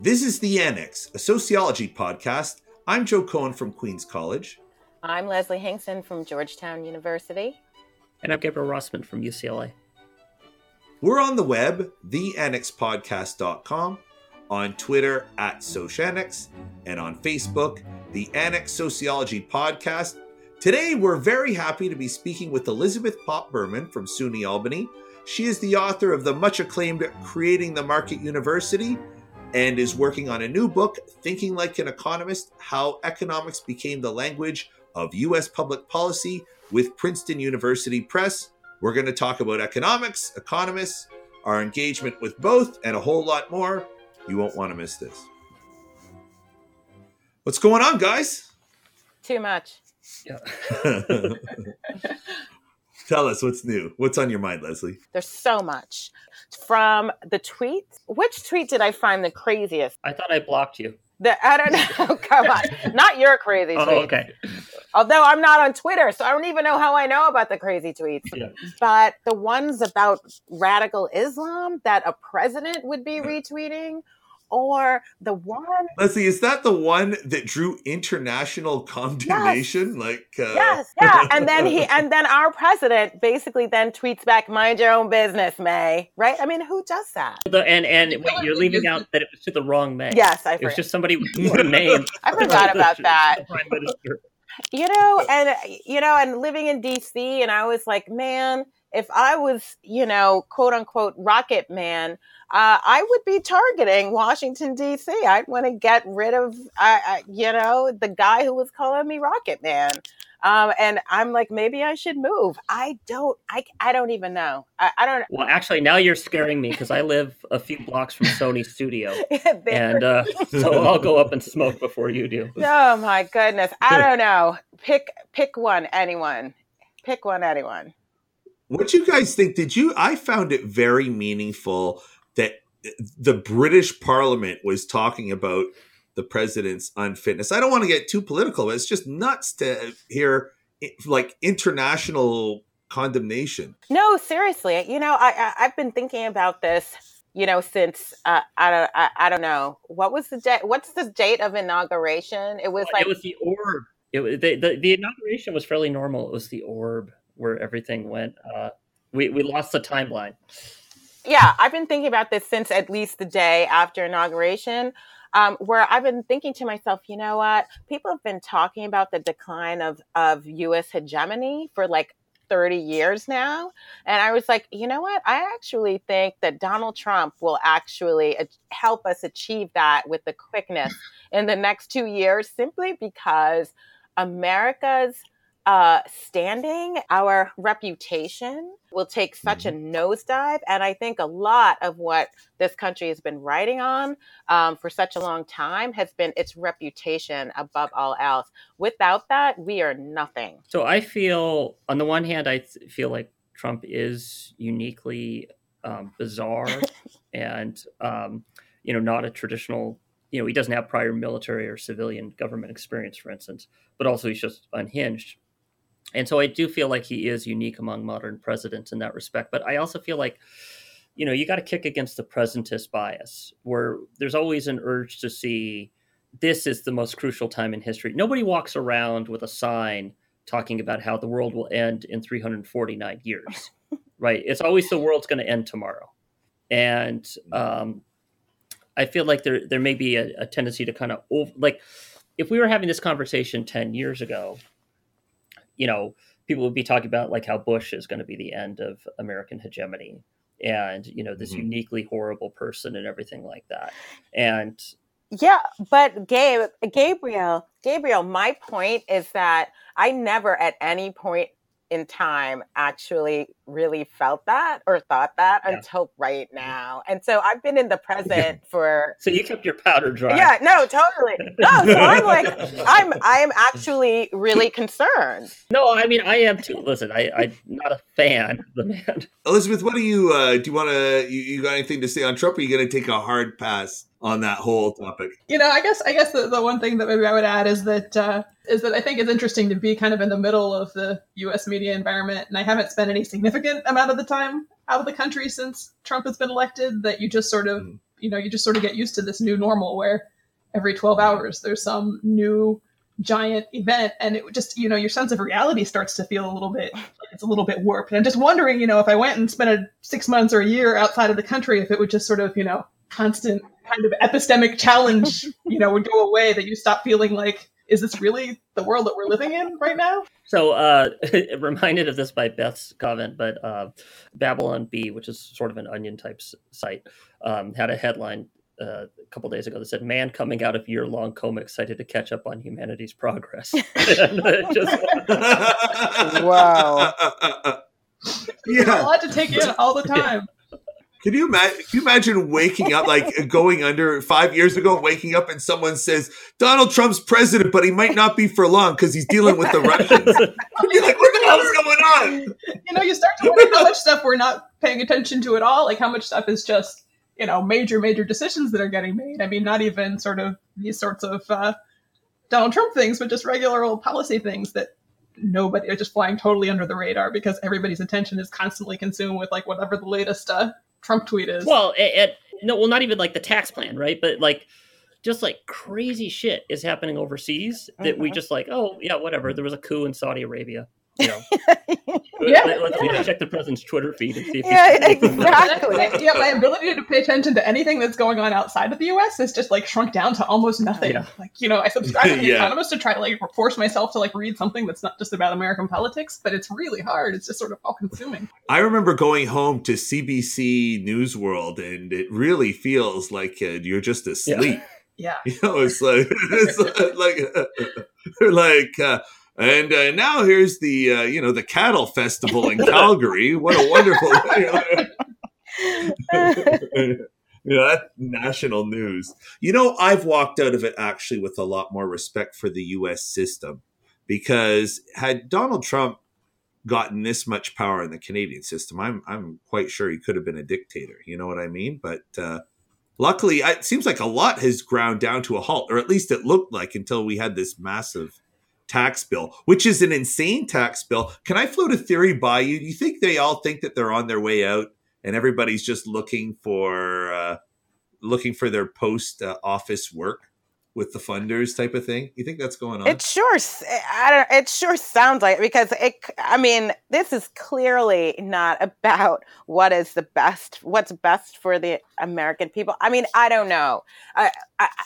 This is The Annex, a sociology podcast. I'm Joe Cohen from Queens College. I'm Leslie Hinkson from Georgetown University. And I'm Gabriel Rossman from UCLA. We're on the web, theannexpodcast.com, on Twitter at Sociannex, and on Facebook, The Annex Sociology Podcast. Today, we're very happy to be speaking with Elizabeth Popp Berman from SUNY Albany. She is the author of the much acclaimed Creating the Market University and is working on a new book, Thinking Like an Economist How Economics Became the Language of U.S. Public Policy, with Princeton University Press. We're going to talk about economics, economists, our engagement with both, and a whole lot more. You won't want to miss this. What's going on, guys? Too much. Yeah. Tell us what's new. What's on your mind, Leslie? There's so much. From the tweets, which tweet did I find the craziest? I thought I blocked you. The, I don't know. Come on. Not your crazy tweet. Oh, okay. Although I'm not on Twitter, so I don't even know how I know about the crazy tweets. Yeah. But the ones about radical Islam that a president would be retweeting, or the one Leslie, is that the one that drew international condemnation? Like, uh... yes, yeah, and then he and then our president basically then tweets back, "Mind your own business, May." Right? I mean, who does that? The, and and wait, you're leaving out that it was to the wrong May. Yes, I It was forgot. just somebody with your name. I forgot about that. The Prime Minister. you know and you know and living in dc and i was like man if i was you know quote unquote rocket man uh, i would be targeting washington dc i'd want to get rid of uh, uh, you know the guy who was calling me rocket man. Um, and i'm like maybe i should move. I don't i, I don't even know. I, I don't Well, actually, now you're scaring me because I live a few blocks from Sony Studio, There- and uh, so I'll go up and smoke before you do. oh my goodness. I don't know. Pick pick one anyone. Pick one anyone. What you guys think? Did you? I found it very meaningful that the British Parliament was talking about the president's unfitness. I don't want to get too political, but it's just nuts to hear like international condemnation. No, seriously. You know, I, I I've been thinking about this. You know, since uh, I don't I, I don't know what was the date. What's the date of inauguration? It was like it was the orb. It was, the, the the inauguration was fairly normal. It was the orb where everything went. Uh, we we lost the timeline. Yeah. I've been thinking about this since at least the day after inauguration. Um, where I've been thinking to myself, you know what? People have been talking about the decline of of U.S. hegemony for like 30 years now. And I was like, you know what? I actually think that Donald Trump will actually help us achieve that with the quickness in the next two years, simply because America's uh, standing, our reputation will take such a nosedive. And I think a lot of what this country has been writing on um, for such a long time has been its reputation above all else. Without that, we are nothing. So I feel, on the one hand, I th- feel like Trump is uniquely um, bizarre and, um, you know, not a traditional, you know, he doesn't have prior military or civilian government experience, for instance, but also he's just unhinged. And so I do feel like he is unique among modern presidents in that respect. But I also feel like, you know, you got to kick against the presentist bias, where there's always an urge to see this is the most crucial time in history. Nobody walks around with a sign talking about how the world will end in 349 years, right? It's always the world's going to end tomorrow. And um, I feel like there there may be a, a tendency to kind of like if we were having this conversation 10 years ago, you know, people would be talking about like how Bush is going to be the end of American hegemony and, you know, this Mhm. uniquely horrible person and everything like that. And Yeah, but Gabe, Gabriel, Gabriel, my point is that I never at any point in time actually really felt that or thought that Yeah. until right now. And so I've been in the present for so you kept your powder dry. yeah, no, totally. No, so I'm like I'm I am actually really concerned. No, I mean I am too. Listen, I, I'm not a fan of the man. Elizabeth, what do you uh, do? You want to? You, you got anything to say on Trump? Or are you going to take a hard pass on that whole topic? you know, I guess I guess the, the one thing that maybe I would add is that uh, is that I think it's interesting to be kind of in the middle of the U.S. media environment, and I haven't spent any significant amount of the time out of the country since Trump has been elected. That you just sort of Mhm. you know, you just sort of get used to this new normal where every 12 hours there's some new giant event and it just you know your sense of reality starts to feel a little bit it's a little bit warped and i'm just wondering you know if i went and spent a six months or a year outside of the country if it would just sort of you know constant kind of epistemic challenge you know would go away that you stop feeling like is this really the world that we're living in right now so uh reminded of this by beth's comment but uh babylon Bee, which is sort of an onion type site um, had a headline uh, a couple days ago that said "Man coming out of year-long coma excited to catch up on humanity's progress." just... wow. yeah, a lot to take in all the time. Can you imagine? Can you imagine waking up like going under five years ago, waking up and someone says Donald Trump's president, but he might not be for long because he's dealing with the Russians. You're like, what the hell is going on? You know, you start to wonder how much stuff we're not paying attention to at all. Like how much stuff is just you know major major decisions that are getting made. I mean, not even sort of these sorts of uh, Donald Trump things, but just regular old policy things that nobody are just flying totally under the radar because everybody's attention is constantly consumed with like whatever the latest uh, Trump tweet is. Well, it, it, no, well, not even like the tax plan, right? But like just like crazy shit is happening overseas that uh-huh. we just like, oh yeah, whatever. There was a coup in Saudi Arabia you know, yeah, let, us yeah. check the president's Twitter feed and see if yeah, exactly. yeah, my ability to pay attention to anything that's going on outside of the U.S. is just like shrunk down to almost nothing. Yeah. Like you know, I subscribe to the yeah. Economist to try to like force myself to like read something that's not just about American politics, but it's really hard. It's just sort of all consuming. I remember going home to CBC News World, and it really feels like uh, you're just asleep. Yeah. You know, it's like it's like like uh, and uh, now here's the uh, you know the cattle festival in Calgary. what a wonderful you know, that national news. You know, I've walked out of it actually with a lot more respect for the U.S. system because had Donald Trump gotten this much power in the Canadian system, I'm I'm quite sure he could have been a dictator. You know what I mean? But uh, luckily, it seems like a lot has ground down to a halt, or at least it looked like until we had this massive tax bill, which is an insane tax bill. Can I float a theory by you? Do you think they all think that they're on their way out and everybody's just looking for uh, looking for their post uh, office work? With the funders type of thing? You think that's going on? It sure, I don't. It sure sounds like it because it. I mean, this is clearly not about what is the best, what's best for the American people. I mean, I don't know. I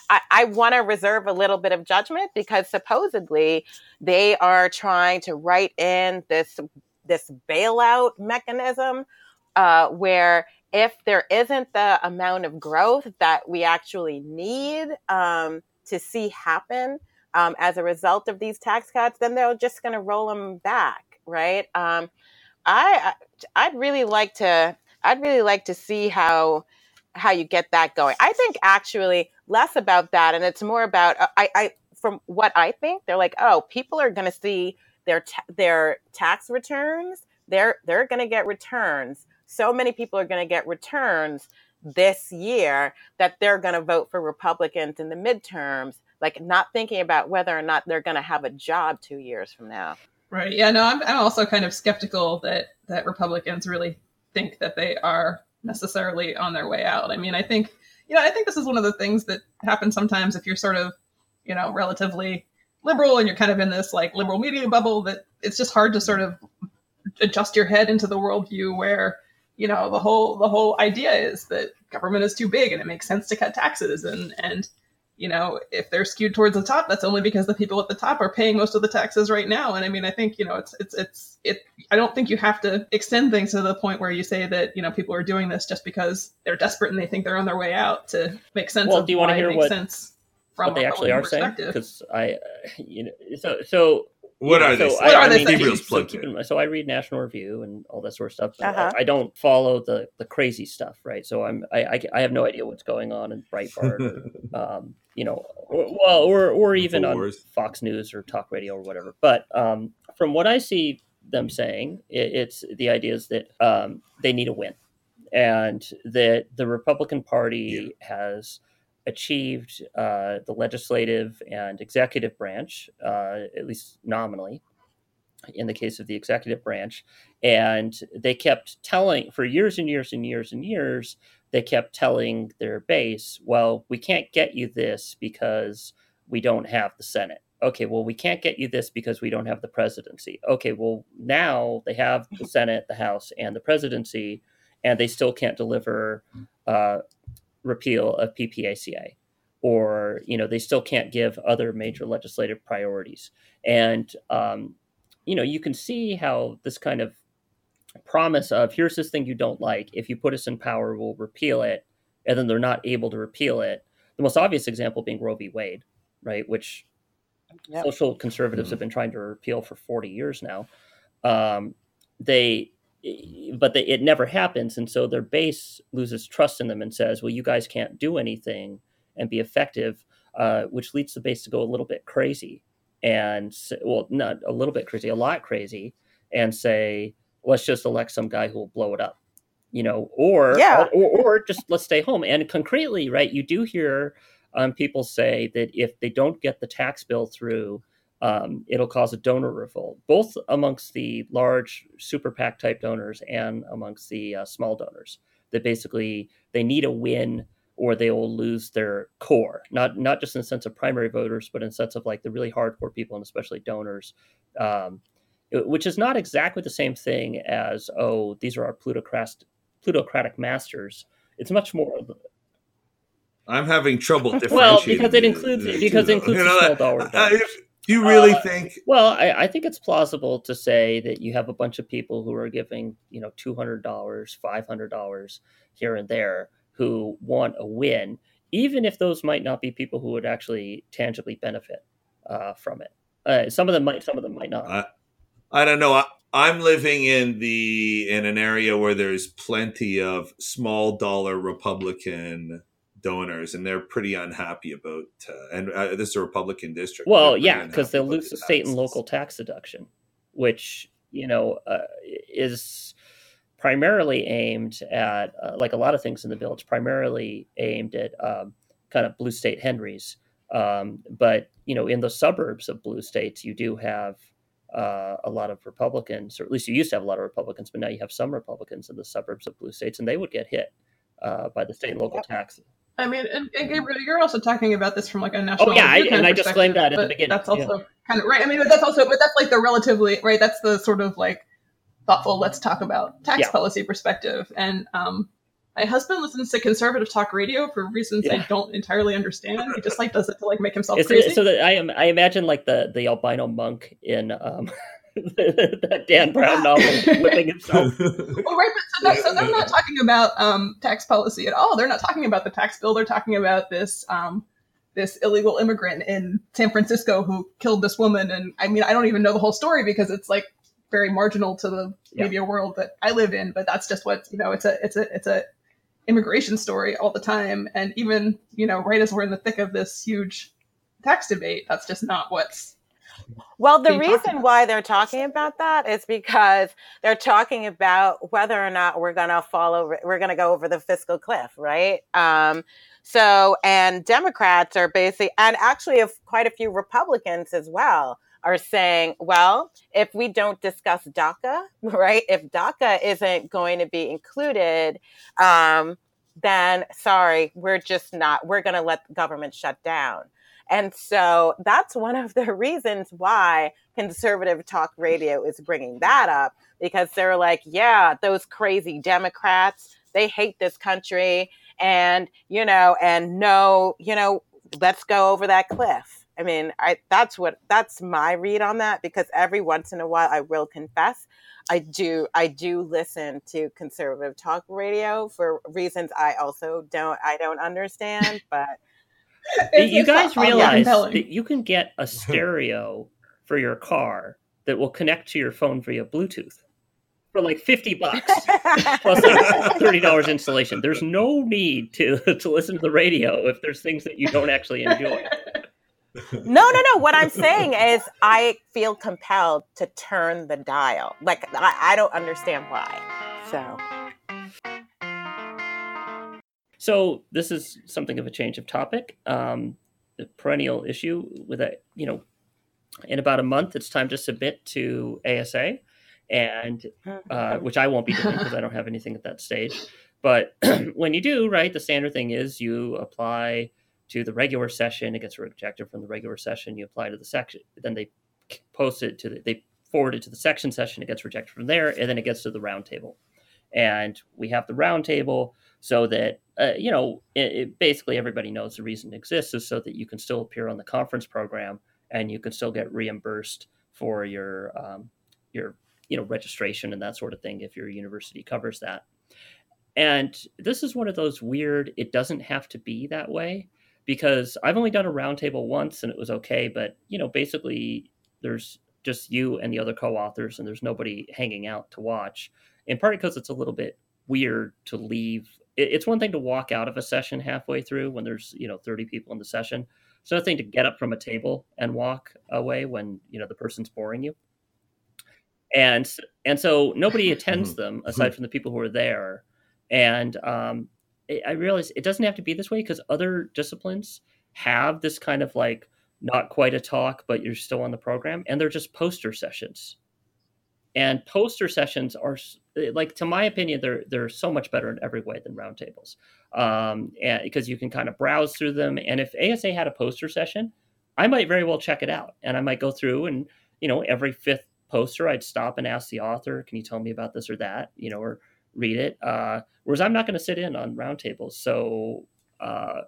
I, I want to reserve a little bit of judgment because supposedly they are trying to write in this this bailout mechanism uh, where if there isn't the amount of growth that we actually need, um, to see happen um, as a result of these tax cuts, then they're just going to roll them back, right? Um, I I'd really like to I'd really like to see how how you get that going. I think actually less about that, and it's more about uh, I, I from what I think they're like, oh, people are going to see their ta- their tax returns. They're they're going to get returns. So many people are going to get returns this year that they're going to vote for Republicans in the midterms, like not thinking about whether or not they're going to have a job two years from now. Right. Yeah. No, I'm, I'm also kind of skeptical that that Republicans really think that they are necessarily on their way out. I mean, I think you know, I think this is one of the things that happens sometimes if you're sort of, you know, relatively liberal and you're kind of in this like liberal media bubble that it's just hard to sort of adjust your head into the worldview where you know the whole the whole idea is that government is too big and it makes sense to cut taxes. And and you know if they're skewed towards the top that's only because the people at the top are paying most of the taxes right now. And i mean i think you know it's it's it's it i don't think you have to extend things to the point where you say that you know people are doing this just because they're desperate and they think they're on their way out to make sense well, of do you want to hear what, sense from what they actually are saying? Because i you know so so what are they? So I, are they so, in, so, I read National Review and all that sort of stuff. Uh-huh. I, I, don't follow the the crazy stuff, right? So I'm I, I, I have no idea what's going on in Breitbart, um, you know, or, well, or or even on Fox News or talk radio or whatever. But um, from what I see them saying, it, it's the idea is that um, they need a win, and that the Republican Party yeah. has achieved uh, the legislative and executive branch, uh, at least nominally, in the case of the executive branch. And they kept telling, for years and years and years and years, they kept telling their base, well, we can't get you this because we don't have the Senate. Okay, well, we can't get you this because we don't have the presidency. Okay, well, now they have the Senate, the House, and the presidency, and they still can't deliver uh, repeal of PPACA or you know they still can't give other major legislative priorities. And um, you know you can see how this kind of promise of here's this thing you don't like. If you put us in power we'll repeal it and then they're not able to repeal it. The most obvious example being roe v. Wade right which yep. social conservatives mm-hmm. have been trying to repeal for 40 years now. Um, they but they, it never happens and so their base loses trust in them and says well you guys can't do anything and be effective, uh, which leads the base to go a little bit crazy and well, not a little bit crazy, a lot crazy, and say, let's just elect some guy who will blow it up, you know, or yeah. or, or, just let's stay home. And concretely, right, you do hear um, people say that if they don't get the tax bill through, um, it'll cause a donor revolt, both amongst the large super PAC type donors and amongst the uh, small donors. That basically they need a win or they will lose their core not not just in the sense of primary voters but in the sense of like the really hardcore people and especially donors. Um, which is not exactly the same thing as oh these are our plutocratic plutocratic masters. It's much more i'm having trouble differentiating well because it includes because it includes you know, small dollar do you really uh, think well I, I, think it's plausible to say that you have a bunch of people who are giving you know $200 $500 here and there who want a win, even if those might not be people who would actually tangibly benefit uh, from it. Uh, some of them might, some of them might not. I, I don't know. I, I'm living in the in an area where there's plenty of small dollar Republican donors, and they're pretty unhappy about. Uh, and uh, this is a Republican district. Well, yeah, because they'll lose the state and local tax deduction, which you know uh, is primarily aimed at, uh, like a lot of things in the bill, it's primarily aimed at um, kind of blue state Henrys. Um, but you know, in the suburbs of blue states, you do have uh, a lot of Republicans, or at least you used to have a lot of Republicans, but now you have some Republicans in the suburbs of blue states, and they would get hit uh, by the state and local yep. I mean, and, and, Gabriel, you're also talking about this from like a national. Oh yeah, I, and I disclaimed that at the beginning. That's also yeah. kind of right. I mean, but that's also, but that's like the relatively right. That's the sort of like thoughtful let's talk about tax yeah. policy perspective and um, my husband listens to conservative talk radio for reasons yeah. I don't entirely understand. He just like does it to like make himself Is crazy. It, so that I am, I imagine like the the albino monk in um, that Dan Brown novel, whipping himself. well, right, but so, that, so they're not talking about um, tax policy at all. They're not talking about the tax bill. They're talking about this um, this illegal immigrant in San Francisco who killed this woman. And I mean, I don't even know the whole story because it's like very marginal to the yeah. media world that I live in, but that's just what you know. It's a it's a it's a immigration story all the time, and even you know, right as we're in the thick of this huge tax debate, that's just not what's well, the reason why they're talking about that is because they're talking about whether or not we're going to follow, we're going to go over the fiscal cliff, right? Um, so, and Democrats are basically, and actually, quite a few Republicans as well are saying, well, if we don't discuss DACA, right? If DACA isn't going to be included, um, then sorry, we're just not, we're going to let the government shut down. And so that's one of the reasons why conservative talk radio is bringing that up because they're like, yeah, those crazy Democrats, they hate this country. And, you know, and no, you know, let's go over that cliff I mean, I that's what that's my read on that because every once in a while I will confess I do I do listen to conservative talk radio for reasons I also don't I don't understand, but you guys realize that you can get a stereo for your car that will connect to your phone via Bluetooth for like 50 bucks plus like $30 installation. There's no need to to listen to the radio if there's things that you don't actually enjoy no, no, no. What I'm saying is, I feel compelled to turn the dial. Like, I, I don't understand why. So. So this is something of a change of topic. Um, the perennial issue with a, you know, in about a month, it's time to submit to ASA, and uh, which I won't be doing because I don't have anything at that stage. But when you do, right, the standard thing is you apply to the regular session. It gets rejected from the regular session. You apply to the section, then they post it to the, they forward it to the section session. It gets rejected from there, and then it gets to the roundtable. And we have the roundtable so that uh, you know it, it basically everybody knows the reason it exists is so that you can still appear on the conference program and you can still get reimbursed for your um, your you know registration and that sort of thing if your university covers that. And this is one of those weird. It doesn't have to be that way because I've only done a roundtable once and it was okay. But you know, basically, there's just you and the other co-authors, and there's nobody hanging out to watch. In part because it's a little bit weird to leave. It's one thing to walk out of a session halfway through when there's you know 30 people in the session. It's another thing to get up from a table and walk away when you know the person's boring you. And and so nobody attends mm-hmm. them aside mm-hmm. from the people who are there. And um, I realize it doesn't have to be this way because other disciplines have this kind of like not quite a talk, but you're still on the program, and they're just poster sessions. And poster sessions are like, to my opinion, they're they're so much better in every way than roundtables, um, because you can kind of browse through them. And if ASA had a poster session, I might very well check it out, and I might go through and you know every fifth poster, I'd stop and ask the author, "Can you tell me about this or that?" You know, or read it. Uh, whereas I'm not going to sit in on roundtables. So, uh,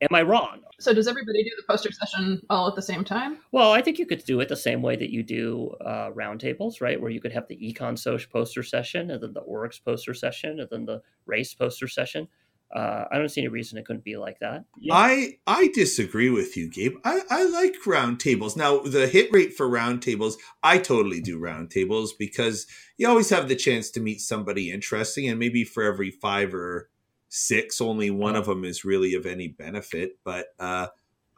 am I wrong? So, does everybody do the poster session all at the same time? Well, I think you could do it the same way that you do uh, roundtables, right? Where you could have the Econ Soc poster session, and then the Oryx poster session, and then the Race poster session. Uh, I don't see any reason it couldn't be like that. Yeah. I I disagree with you, Gabe. I, I like roundtables. Now the hit rate for roundtables, I totally do roundtables because you always have the chance to meet somebody interesting, and maybe for every five or six, only one of them is really of any benefit. But uh,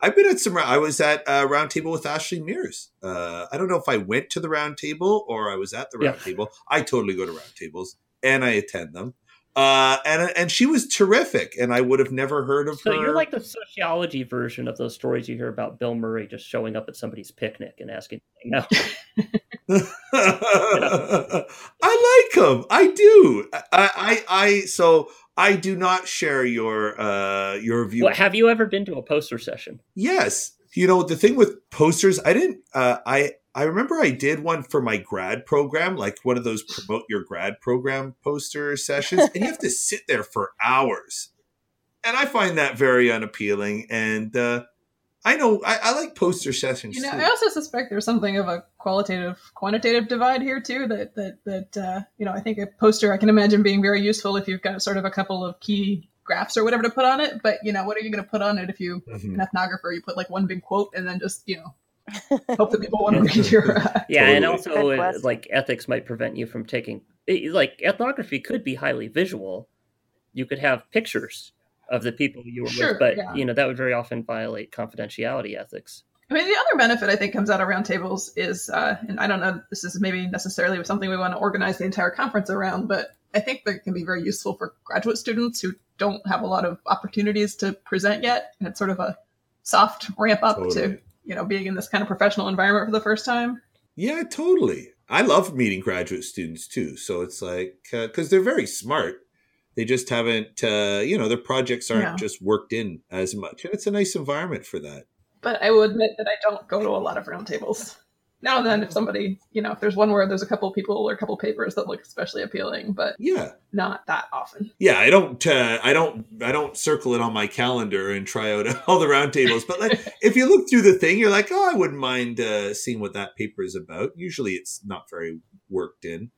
I've been at some. I was at a roundtable with Ashley Mears. Uh, I don't know if I went to the roundtable or I was at the roundtable. Yeah. I totally go to roundtables and I attend them. Uh, and and she was terrific, and I would have never heard of so her. So you're like the sociology version of those stories you hear about Bill Murray just showing up at somebody's picnic and asking. No, I like him. I do. I, I, I so I do not share your uh your view. Well, have you ever been to a poster session? Yes. You know the thing with posters, I didn't. Uh, I I remember I did one for my grad program, like one of those promote your grad program poster sessions, and you have to sit there for hours. And I find that very unappealing. And uh, I know I, I, like poster sessions. You know, too. I also suspect there's something of a qualitative quantitative divide here too. That that that uh, you know, I think a poster I can imagine being very useful if you've got sort of a couple of key graphs or whatever to put on it. But you know, what are you going to put on it if you mm-hmm. an ethnographer? You put like one big quote and then just you know hope that people want to read your. Uh, yeah, totally. and also uh, like ethics might prevent you from taking like ethnography could be highly visual. You could have pictures of the people you were sure, with, but yeah. you know that would very often violate confidentiality ethics. I mean, the other benefit I think comes out of roundtables is, uh, and I don't know, this is maybe necessarily something we want to organize the entire conference around, but I think that can be very useful for graduate students who don't have a lot of opportunities to present yet, and it's sort of a soft ramp up totally. to you know being in this kind of professional environment for the first time yeah totally i love meeting graduate students too so it's like because uh, they're very smart they just haven't uh, you know their projects aren't yeah. just worked in as much and it's a nice environment for that. But i will admit that i don't go to a lot of roundtables. Now and then if somebody you know if there's one where there's a couple people or a couple papers that look especially appealing but yeah. not that often. Yeah i don't uh, i don't i don't circle it on my calendar and try out all the roundtables but like if you look through the thing you're like oh i wouldn't mind uh, seeing what that paper is about. Usually it's not very worked in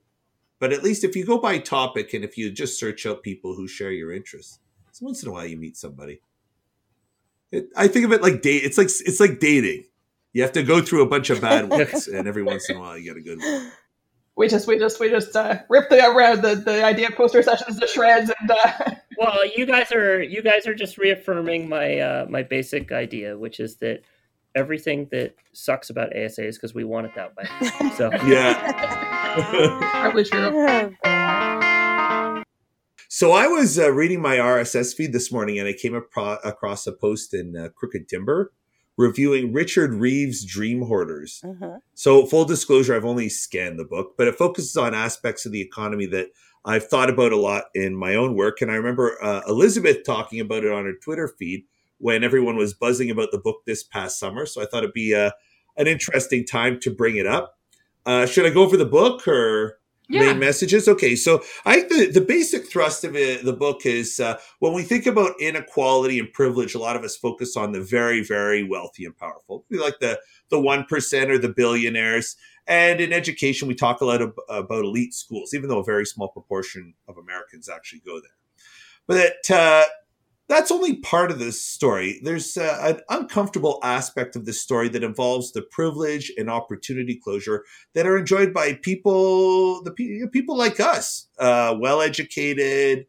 but at least if you go by topic and if you just search out people who share your interests so once in a while you meet somebody it, i think of it like date it's like it's like dating you have to go through a bunch of bad ones, and every once in a while you get a good one. We just we just we just uh, rip the around the, the idea of poster sessions to shreds and. Uh... Well, you guys are you guys are just reaffirming my uh, my basic idea, which is that everything that sucks about ASA is because we want it that way. So yeah, probably true. So I was uh, reading my RSS feed this morning, and I came across a post in uh, Crooked Timber reviewing Richard Reeves' Dream Hoarders. Mm-hmm. So, full disclosure, I've only scanned the book, but it focuses on aspects of the economy that I've thought about a lot in my own work. And I remember uh, Elizabeth talking about it on her Twitter feed when everyone was buzzing about the book this past summer. So I thought it'd be a, uh, an interesting time to bring it up. Uh, should I go over the book or Yeah. main messages? Okay, so I the, the basic thrust of it, the book is uh, when we think about inequality and privilege, a lot of us focus on the very, very wealthy and powerful. We like the the one percent or the billionaires. And in education, we talk a lot of, about elite schools, even though a very small proportion of Americans actually go there. But uh, that's only part of the story. There's uh, an uncomfortable aspect of the story that involves the privilege and opportunity closure that are enjoyed by people, the pe- people like us, uh, well-educated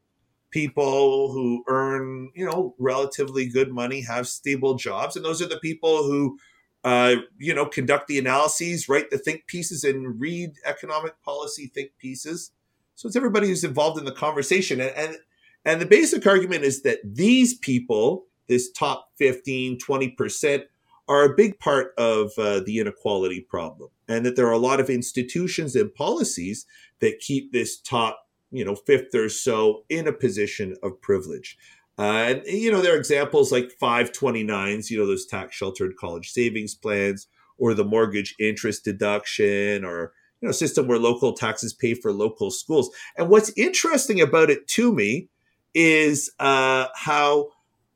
people who earn, you know, relatively good money, have stable jobs, and those are the people who, uh, you know, conduct the analyses, write the think pieces, and read economic policy think pieces. So it's everybody who's involved in the conversation, and, and and the basic argument is that these people, this top 15, 20%, are a big part of uh, the inequality problem. And that there are a lot of institutions and policies that keep this top, you know, fifth or so in a position of privilege. Uh, and, you know, there are examples like 529s, you know, those tax sheltered college savings plans, or the mortgage interest deduction, or, you know, system where local taxes pay for local schools. And what's interesting about it to me is uh, how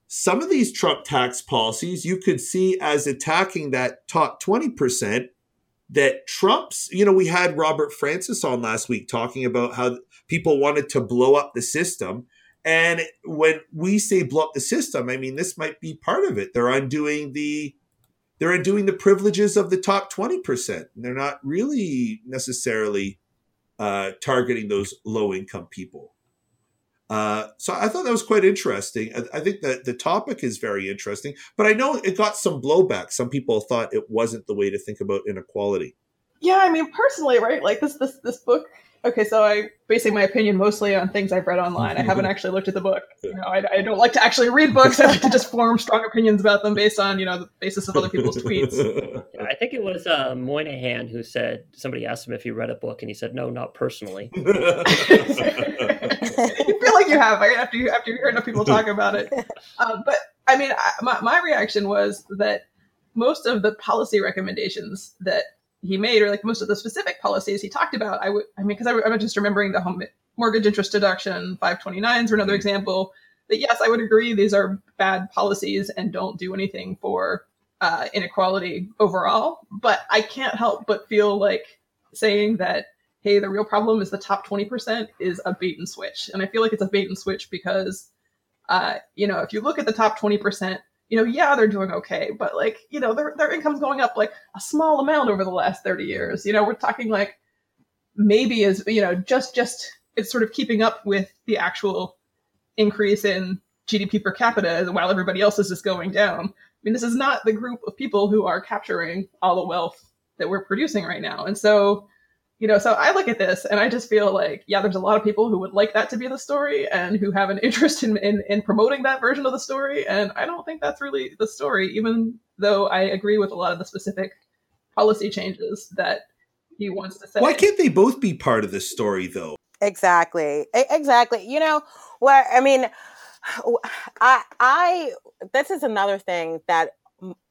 some of these Trump tax policies you could see as attacking that top 20% that Trump's, you know, we had Robert Francis on last week talking about how people wanted to blow up the system. And when we say blow up the system, I mean, this might be part of it. They're undoing the they're undoing the privileges of the top 20%. They're not really necessarily uh, targeting those low income people. Uh, so I thought that was quite interesting. I, I, think that the topic is very interesting, but I know it got some blowback. Some people thought it wasn't the way to think about inequality. Yeah, I mean, personally, right? Like this, this, this book. Okay, so I'm basing my opinion mostly on things I've read online. I haven't actually looked at the book. You know, I, I don't like to actually read books. I like to just form strong opinions about them based on you know the basis of other people's tweets. I think it was uh, Moynihan who said somebody asked him if he read a book, and he said, "No, not personally." you like you have right after you after you hear enough people talk about it. Uh, but I mean, I, my my reaction was that most of the policy recommendations that he made, or like most of the specific policies he talked about, I would, I mean, because I'm just remembering the home mortgage interest deduction, 529s, or another example. That yes, I would agree these are bad policies and don't do anything for uh, inequality overall. But I can't help but feel like saying that hey, the real problem is the top 20% is a bait and switch. And I feel like it's a bait and switch because, uh, you know, if you look at the top 20%, you know, yeah, they're doing okay, but like, you know, their, their income's going up like a small amount over the last 30 years. You know, we're talking like maybe as, you know, just, just, it's sort of keeping up with the actual increase in GDP per capita while everybody else is just going down. I mean, this is not the group of people who are capturing all the wealth that we're producing right now. And so, you know, so I look at this and I just feel like, yeah, there's a lot of people who would like that to be the story and who have an interest in, in, in promoting that version of the story. And I don't think that's really the story, even though I agree with a lot of the specific policy changes that he wants to say. Why can't they both be part of the story, though? Exactly. Exactly. You know, what I mean, I, I, this is another thing that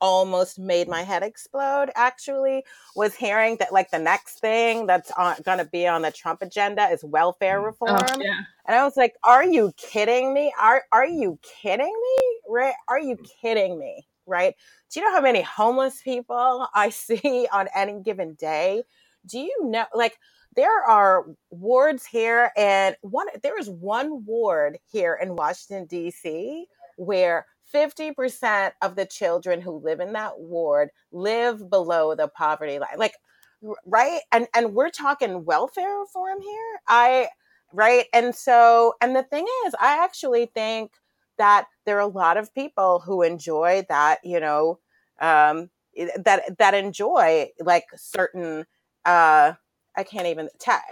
almost made my head explode actually was hearing that like the next thing that's on, going to be on the Trump agenda is welfare mm, oh, reform. Oh, yeah. And I was like, are you kidding me? Are are you kidding me? Right? Are you mm. kidding me? Right? Do you know how many homeless people I see on any given day? Do you know like there are wards here and one there is one ward here in Washington DC where 50% of the children who live in that ward live below the poverty line like right? And and we're talking welfare reform here i right? And so and the thing is i actually think that there are a lot of people who enjoy that you know um that that enjoy like certain uh i can't even ta-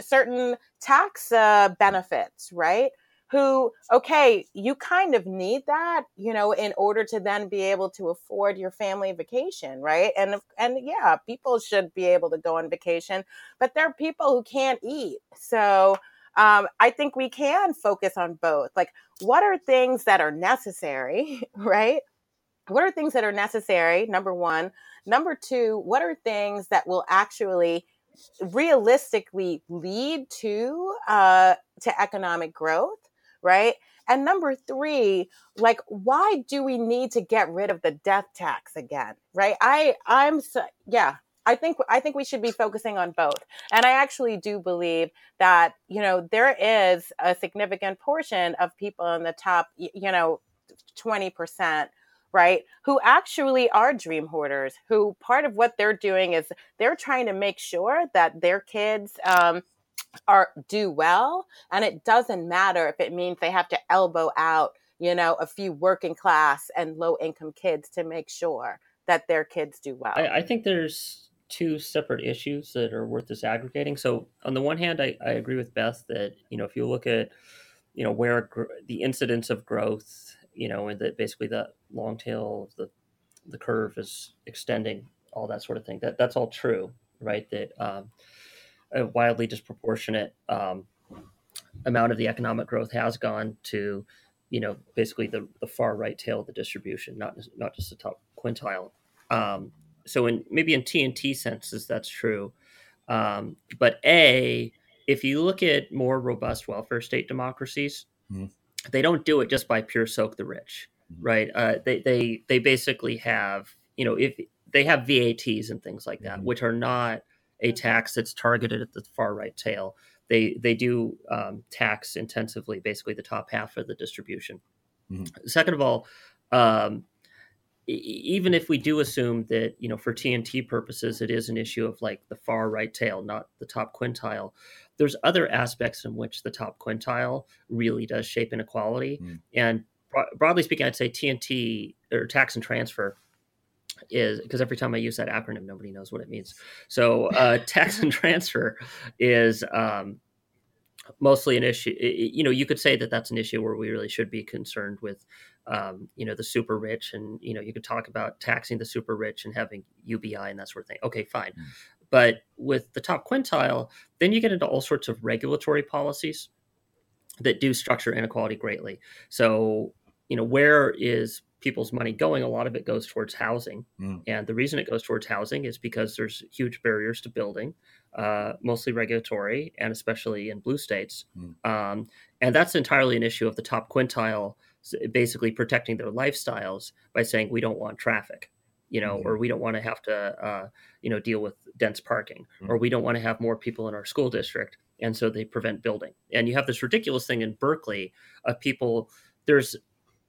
certain tax uh benefits right who okay you kind of need that you know in order to then be able to afford your family vacation right? And and yeah people should be able to go on vacation but there are people who can't eat. So um, i think we can focus on both. Like what are things that are necessary right? What are things that are necessary number one. Number two what are things that will actually realistically lead to uh, to economic growth right? And number three, like, why do we need to get rid of the death tax again, right? I, I'm, so, yeah, I think I think we should be focusing on both. And I actually do believe that, you know, there is a significant portion of people in the top, you know, 20%, right, who actually are dream hoarders, who part of what they're doing is they're trying to make sure that their kids um, are do well and it doesn't matter if it means they have to elbow out you know a few working class and low income kids to make sure that their kids do well. I, I, think there's two separate issues that are worth disaggregating. So on the one hand I, I agree with beth that you know if you look at you know where gr- the incidence of growth you know and that basically the long tail of the the curve is extending all that sort of thing that that's all true right? That um, a wildly disproportionate um, amount of the economic growth has gone to, you know, basically the, the far right tail of the distribution, not not just the top quintile. Um, so in maybe in TNT senses that's true, um, but a if you look at more robust welfare state democracies, mm-hmm. they don't do it just by pure soak the rich, mm-hmm. right? Uh, they they they basically have you know if they have VATs and things like that, mm-hmm. which are not a tax that's targeted at the far right tail. They they do um, tax intensively, basically the top half of the distribution. Mm-hmm. Second of all, um, even if we do assume that you know for TNT purposes it is an issue of like the far right tail, not the top quintile, there's other aspects in which the top quintile really does shape inequality. Mm. And broadly speaking, I'd say TNT or tax and transfer is because every time I use that acronym, nobody knows what it means. So, uh, tax and transfer is um, mostly an issue. You know, you could say that that's an issue where we really should be concerned with, um, you know, the super rich, and you know, you could talk about taxing the super rich and having UBI and that sort of thing. Okay, fine. Mm. But with the top quintile, then you get into all sorts of regulatory policies that do structure inequality greatly. So, you know, where is people's money going, a lot of it goes towards housing. Mm. And the reason it goes towards housing is because there's huge barriers to building, uh, mostly regulatory, and especially in blue states. Mm. Um, and that's entirely an issue of the top quintile, basically protecting their lifestyles by saying we don't want traffic. You know, mm-hmm. or we don't want to have to, uh, you know, deal with dense parking, mm. or we don't want to have more people in our school district, and so they prevent building. And you have this ridiculous thing in Berkeley of people. There's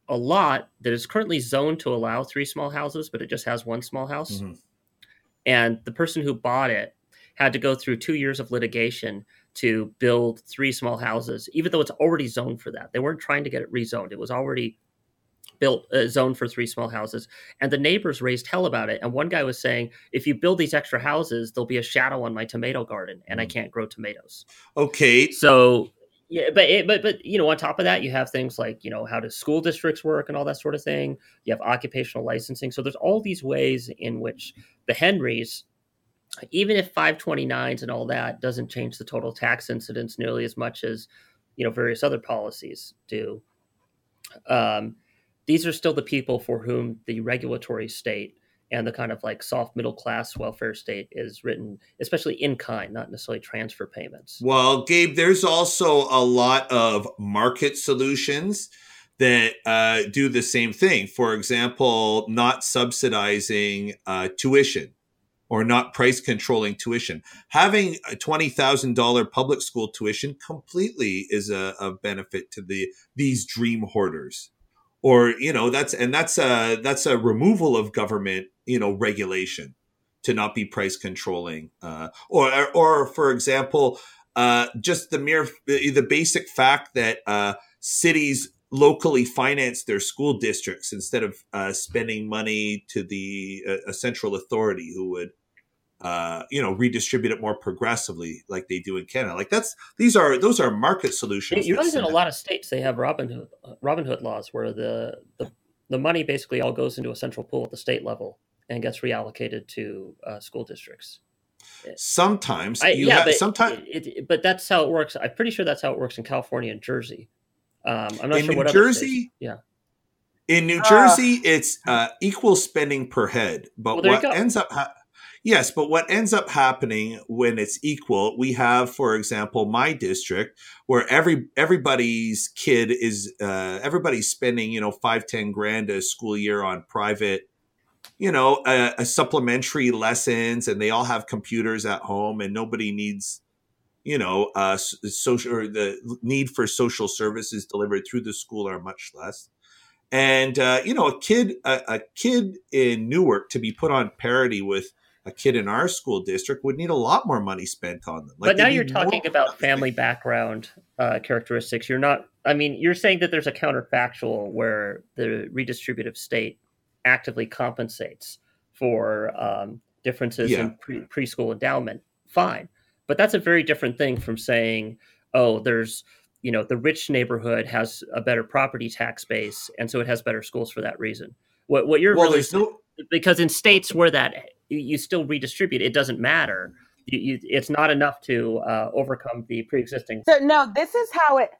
a lot that is currently zoned to allow three small houses, but it just has one small house. Mm-hmm. And the person who bought it had to go through two years of litigation to build three small houses, even though it's already zoned for that. They weren't trying to get it rezoned; it was already built uh, zoned for three small houses. And the neighbors raised hell about it. And one guy was saying, "If you build these extra houses, there'll be a shadow on my tomato garden, and mm-hmm. I mm. can't grow tomatoes." Okay, so yeah, but it, but but you know, on top of that, you have things like you know how do school districts work and all that sort of thing. You have occupational licensing. So there's all these ways in which the Henrys, even if 529s and all that doesn't change the total tax incidence nearly as much as you know various other policies do. Um, these are still the people for whom the regulatory state and the kind of like soft middle class welfare state is written, especially in kind, not necessarily transfer payments. Well, Gabe, there's also a lot of market solutions that uh, do the same thing. For example, not subsidizing uh, tuition or not price controlling tuition. Having a twenty thousand dollar public school tuition completely is a, a benefit to the these dream hoarders or you know that's and that's a that's a removal of government you know regulation to not be price controlling uh, or or for example uh, just the mere the basic fact that uh, cities locally finance their school districts instead of uh, spending money to the uh, a central authority who would uh, you know, redistribute it more progressively, like they do in Canada. Like that's these are those are market solutions. You realize in a lot of states they have Robin Hood, Robin Hood laws where the, the the money basically all goes into a central pool at the state level and gets reallocated to uh, school districts. Sometimes, I, yeah, have, but sometimes, it, it, but that's how it works. I'm pretty sure that's how it works in California and Jersey. Um, I'm not in sure New what Jersey. Yeah, in New Ah. Jersey, it's uh, equal spending per head. But Well, what ends up, ha- yes, but what ends up happening when it's equal, we have, for example, my district where every everybody's kid is uh, everybody's spending you know five ten grand a school year on private, you know, uh, uh, supplementary lessons, and they all have computers at home, and nobody needs. You know, uh, social or the need for social services delivered through the school are much less and uh, you know a kid a, a kid in newark to be put on parity with a kid in our school district would need a lot more money spent on them Like, but now you're talking about family background uh, characteristics. You're not. I mean, you're saying that there's a counterfactual where the redistributive state actively compensates for um, differences Yeah. in pre- preschool endowment. Fine, but that's a very different thing from saying, "Oh, there's." You know, the rich neighborhood has a better property tax base, and so it has better schools for that reason. What what you're well really there's no because in states where that you, you still redistribute, it doesn't matter. You, you, it's not enough to uh, overcome the pre-existing. So no, this is how it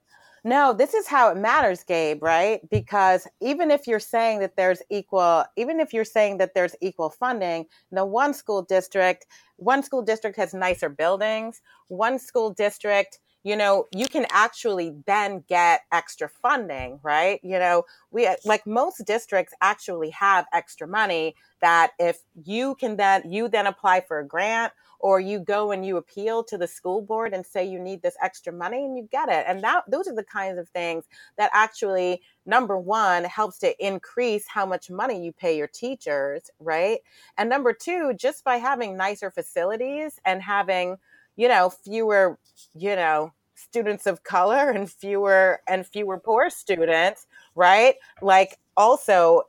no, this is how it matters, Gabe, right? Because even if you're saying that there's equal even if you're saying that there's equal funding, the one school district, one school district has nicer buildings, one school district you know you can actually then get extra funding right? You know we uh, like most districts actually have extra money that if you can then you then apply for a grant or you go and you appeal to the school board and say you need this extra money and you get it. And that those are the kinds of things that actually number one helps to increase how much money you pay your teachers right? And number two just by having nicer facilities and having you know fewer you know students of color and fewer and fewer poor students right like also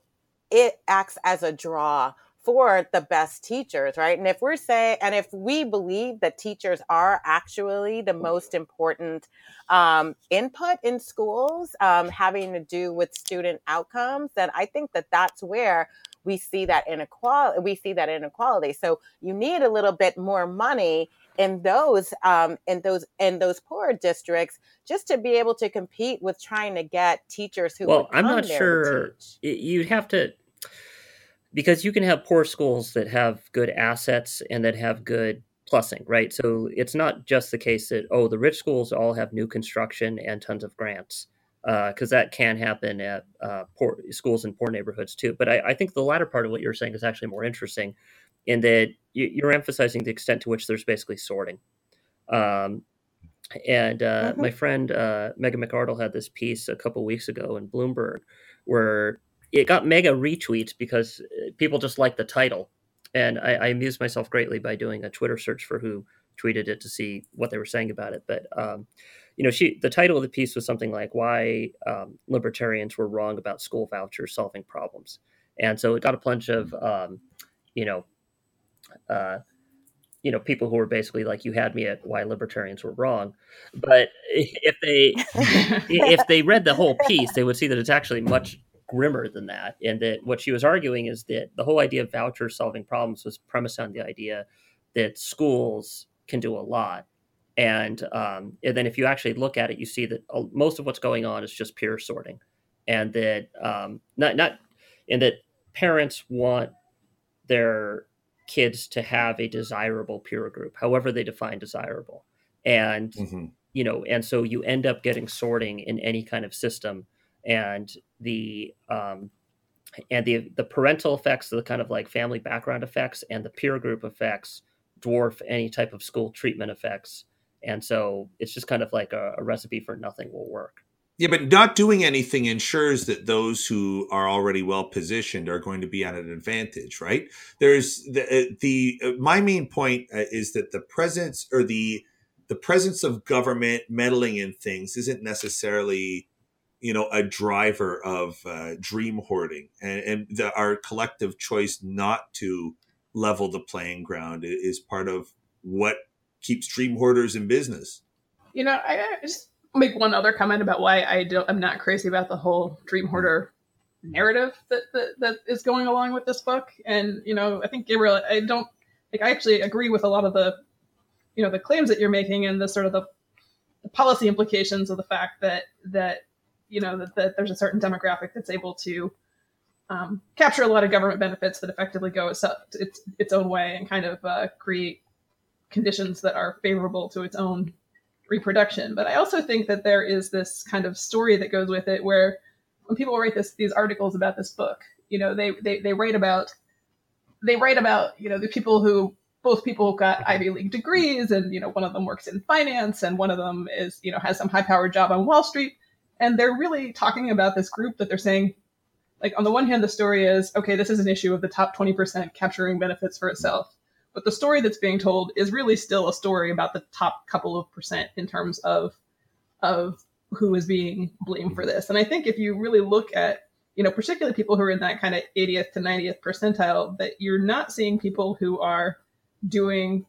it acts as a draw for the best teachers, right? And if we're saying, and if we believe that teachers are actually the most important um, input in schools, um, having to do with student outcomes, then I think that that's where we see that inequality. We see that inequality. So you need a little bit more money in those um, in those in those poor districts just to be able to compete with trying to get teachers who. Well, I'm not sure. You'd have to because you can have poor schools that have good assets and that have good plussing, right? So it's not just the case that oh, the rich schools all have new construction and tons of grants, because that can happen at uh, poor schools in poor neighborhoods too. But I, I think the latter part of what you're saying is actually more interesting, in that you, you're emphasizing the extent to which there's basically sorting. Um, and uh, Mhm. my friend uh, Megan McArdle had this piece a couple weeks ago in Bloomberg where it got mega retweets because uh, people just like the title. And I, I amused myself greatly by doing a Twitter search for who tweeted it to see what they were saying about it. But um, you know, she the title of the piece was something like "Why um, Libertarians Were Wrong About School Vouchers Solving Problems," and so it got a bunch of um, you know. Uh, you know, people who were basically like, "You had me at why libertarians were wrong," but if they if they read the whole piece, they would see that it's actually much grimmer than that. And that what she was arguing is that the whole idea of voucher solving problems was premised on the idea that schools can do a lot. And, um, and then if you actually look at it, you see that uh, most of what's going on is just peer sorting, and that um, not not and that parents want their kids to have a desirable peer group, however they define desirable, and Mhm. you know and so you end up getting sorting in any kind of system and the um and the the parental effects the kind of like family background effects and the peer group effects dwarf any type of school treatment effects. And so it's just kind of like a, a recipe for nothing will work Yeah, but not doing anything ensures that those who are already well positioned are going to be at an advantage, right? There's the uh, the uh, my main point uh, is that the presence or the the presence of government meddling in things isn't necessarily you know a driver of uh, dream hoarding and, and the, our collective choice not to level the playing ground is part of what keeps dream hoarders in business. You know, I, I just make one other comment about why I don't. I'm not crazy about the whole dream hoarder narrative that, that that is going along with this book. And you know, I think Gabriel, I don't like. I actually agree with a lot of the, you know, the claims that you're making and the sort of the, the policy implications of the fact that that you know that, that there's a certain demographic that's able to um, capture a lot of government benefits that effectively go its its, its own way and kind of uh, create conditions that are favorable to its own reproduction. But I also think that there is this kind of story that goes with it where when people write this these articles about this book, you know, they they, they write about they write about, you know, the people who both people got Ivy League degrees and, you know, one of them works in finance and one of them is, you know, has some high powered job on Wall Street. And they're really talking about this group that they're saying, like on the one hand, the story is, okay, this is an issue of the top 20% capturing benefits for itself. But the story that's being told is really still a story about the top couple of percent in terms of of who is being blamed for this. And I think if you really look at, you know, particularly people who are in that kind of 80th to 90th percentile, that you're not seeing people who are doing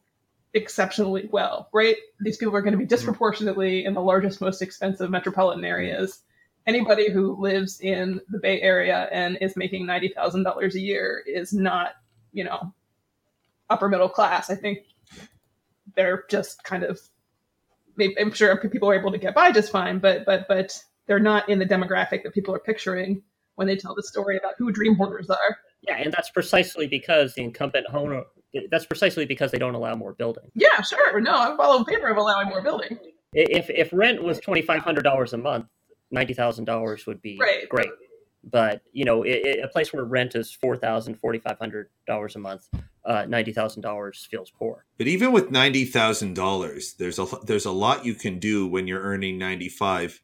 exceptionally well, right? These people are going to be mm-hmm. disproportionately in the largest, most expensive metropolitan areas. Anybody who lives in the Bay Area and is making $90,000 a year is not, you know, upper middle class. I think they're just kind of I'm sure people are able to get by just fine, but but but they're not in the demographic that people are picturing when they tell the story about who dream hoarders are. Yeah, and that's precisely because the incumbent owner. That's precisely because they don't allow more building. Yeah, sure. No, I'm all in favor of allowing more building. If if rent was twenty five hundred dollars a month, ninety thousand dollars would be right. great. But you know, it, it, a place where rent is four thousand, forty five hundred dollars a month, uh, ninety thousand dollars feels poor. But even with ninety thousand dollars, there's a there's a lot you can do when you're earning ninety five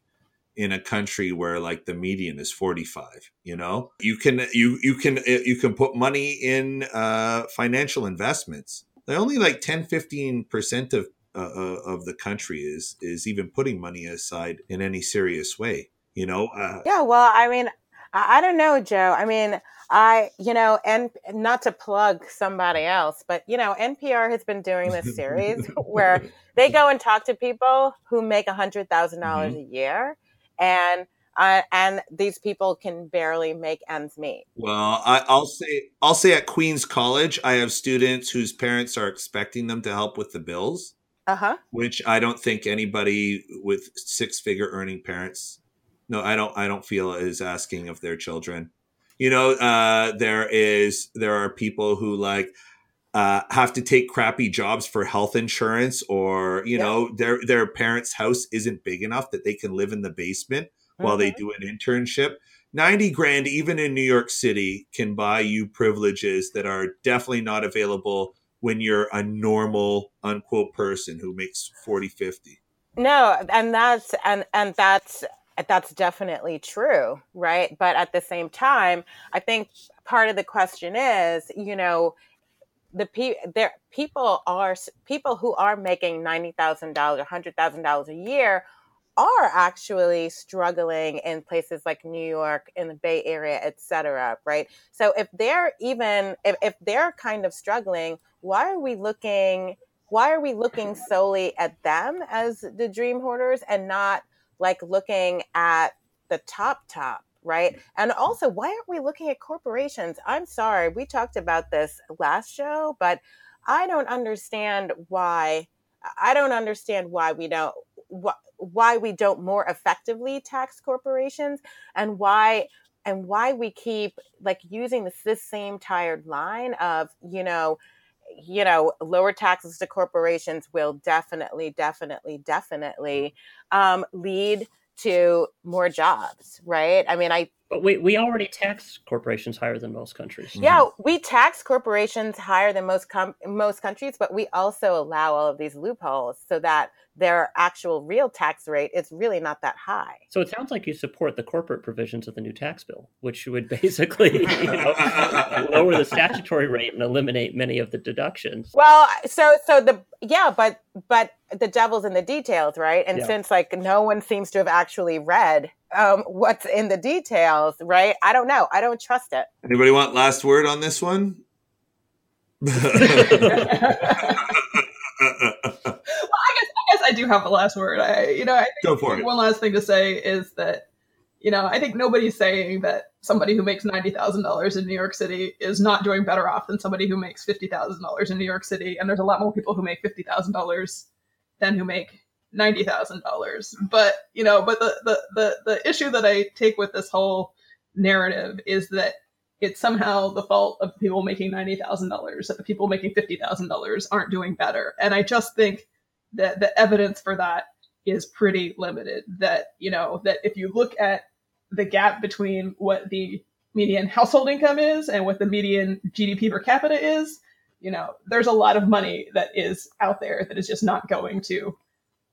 in a country where like the median is 45 you know? You can you you can you can put money in uh financial investments. Only like 10 15% of uh, uh, of the country is is even putting money aside in any serious way you know? Uh, yeah well i mean I, I don't know, Joe. I mean, I, you know, and not to plug somebody else, but you know, NPR has been doing this series where they go and talk to people who make a hundred thousand dollars mm-hmm. a year, and uh, and these people can barely make ends meet. Well, I, will say I'll say at Queens College, I have students whose parents are expecting them to help with the bills. Uh huh. Which I don't think anybody with six figure earning parents no i don't i don't feel is asking of their children you know uh there is there are people who like uh, have to take crappy jobs for health insurance or you yeah. know their their parents house isn't big enough that they can live in the basement mm-hmm. while they mm-hmm. do an internship 90 grand even in new york city can buy you privileges that are definitely not available when you're a normal unquote person who makes 40 50 no and that's and and that's Uh, that's definitely true, right? But at the same time, I think part of the question is, you know, the pe- there people are people who are making ninety thousand dollars, hundred thousand dollars a year are actually struggling in places like New York, in the Bay Area, et cetera, right? So if they're even if, if they're kind of struggling, why are we looking why are we looking solely at them as the dream hoarders and not like looking at the top top right? Mm-hmm. And also why aren't we looking at corporations? I'm sorry we talked about this last show but i don't understand why i don't understand why we don't why we don't more effectively tax corporations and why and why we keep like using this, this same tired line of you know you know, lower taxes to corporations will definitely, definitely, definitely um, lead to more jobs, right? I mean, I. But we, we already tax corporations higher than most countries. Yeah, mm-hmm. we tax corporations higher than most com- most countries, but we also allow all of these loopholes so that their actual real tax rate is really not that high. So it sounds like you support the corporate provisions of the new tax bill, which would basically you know, lower the statutory rate and eliminate many of the deductions. Well, so so the yeah, but but the devil's in the details, right? And yeah. since like no one seems to have actually read um, what's in the details, right? I don't know. I don't trust it. Anybody want last word on this one? I guess I guess I do have the last word. I you know I Go for it. one last thing to say is that you know I think nobody's saying that somebody who makes ninety thousand dollars in New York City is not doing better off than somebody who makes fifty thousand dollars in New York City, and there's a lot more people who make fifty thousand dollars than who make ninety thousand dollars. But you know, but the, the the the issue that I take with this whole narrative is that it's somehow the fault of people making ninety thousand dollars that the people making fifty thousand dollars aren't doing better. And I just think that the evidence for that is pretty limited. That you know that if you look at the gap between what the median household income is and what the median GDP per capita is, you know, there's a lot of money that is out there that is just not going to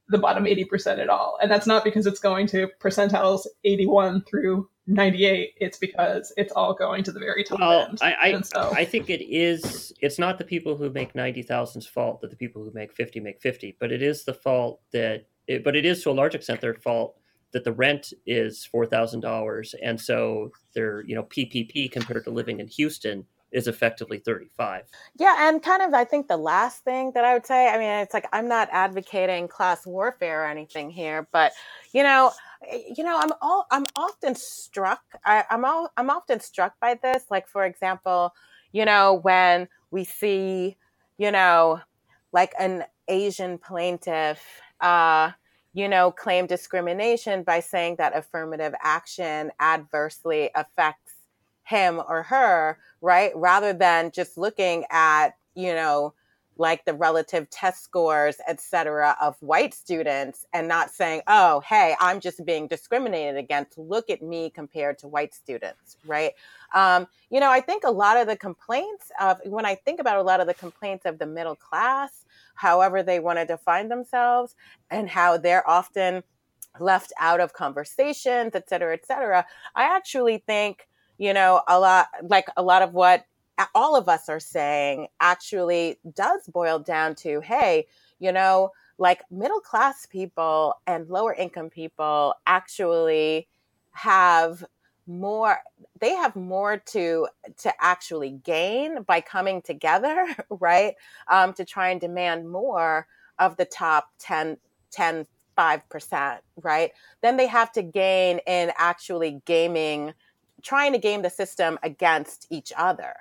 the bottom 80% at all. And that's not because it's going to percentiles 81 through 98. It's because it's all going to the very top Well, end. I, I, so- I think it is. It's not the people who make ninety thousand's fault that the people who make fifty make fifty, but it is the fault that. It, but it is to a large extent their fault that the rent is four thousand dollars, and so they're, you know PPP compared to living in Houston is effectively thirty five. Yeah, and kind of, I think the last thing that I would say, I mean, it's like I'm not advocating class warfare or anything here, but you know, eh, you know, I'm all I'm often struck. I, I'm all I'm often struck by this. Like, for example, you know, when we see, you know, like an Asian plaintiff, uh, you know, claim discrimination by saying that affirmative action adversely affects him or her, right? Rather than just looking at, you know, like the relative test scores, et cetera, of white students and not saying, oh, hey, I'm just being discriminated against. Look at me compared to white students, right? Um, you know, I think a lot of the complaints of, when I think about a lot of the complaints of the middle class, however they want to define themselves, and how they're often left out of conversations, et cetera, et cetera, I actually think, you know, a lot, like a lot of what all of us are saying actually does boil down to hey, you know, like middle class people and lower income people actually have more they have more to to actually gain by coming together right um, to try and demand more of the top 10 10 5% right then they have to gain in actually gaming trying to game the system against each other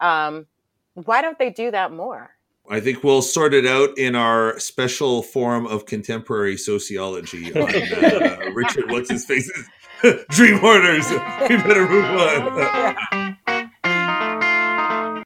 um, why don't they do that more? I think we'll sort it out in our special forum of contemporary sociology on uh, Richard. What's his face's Dream Hoarders. We better move on.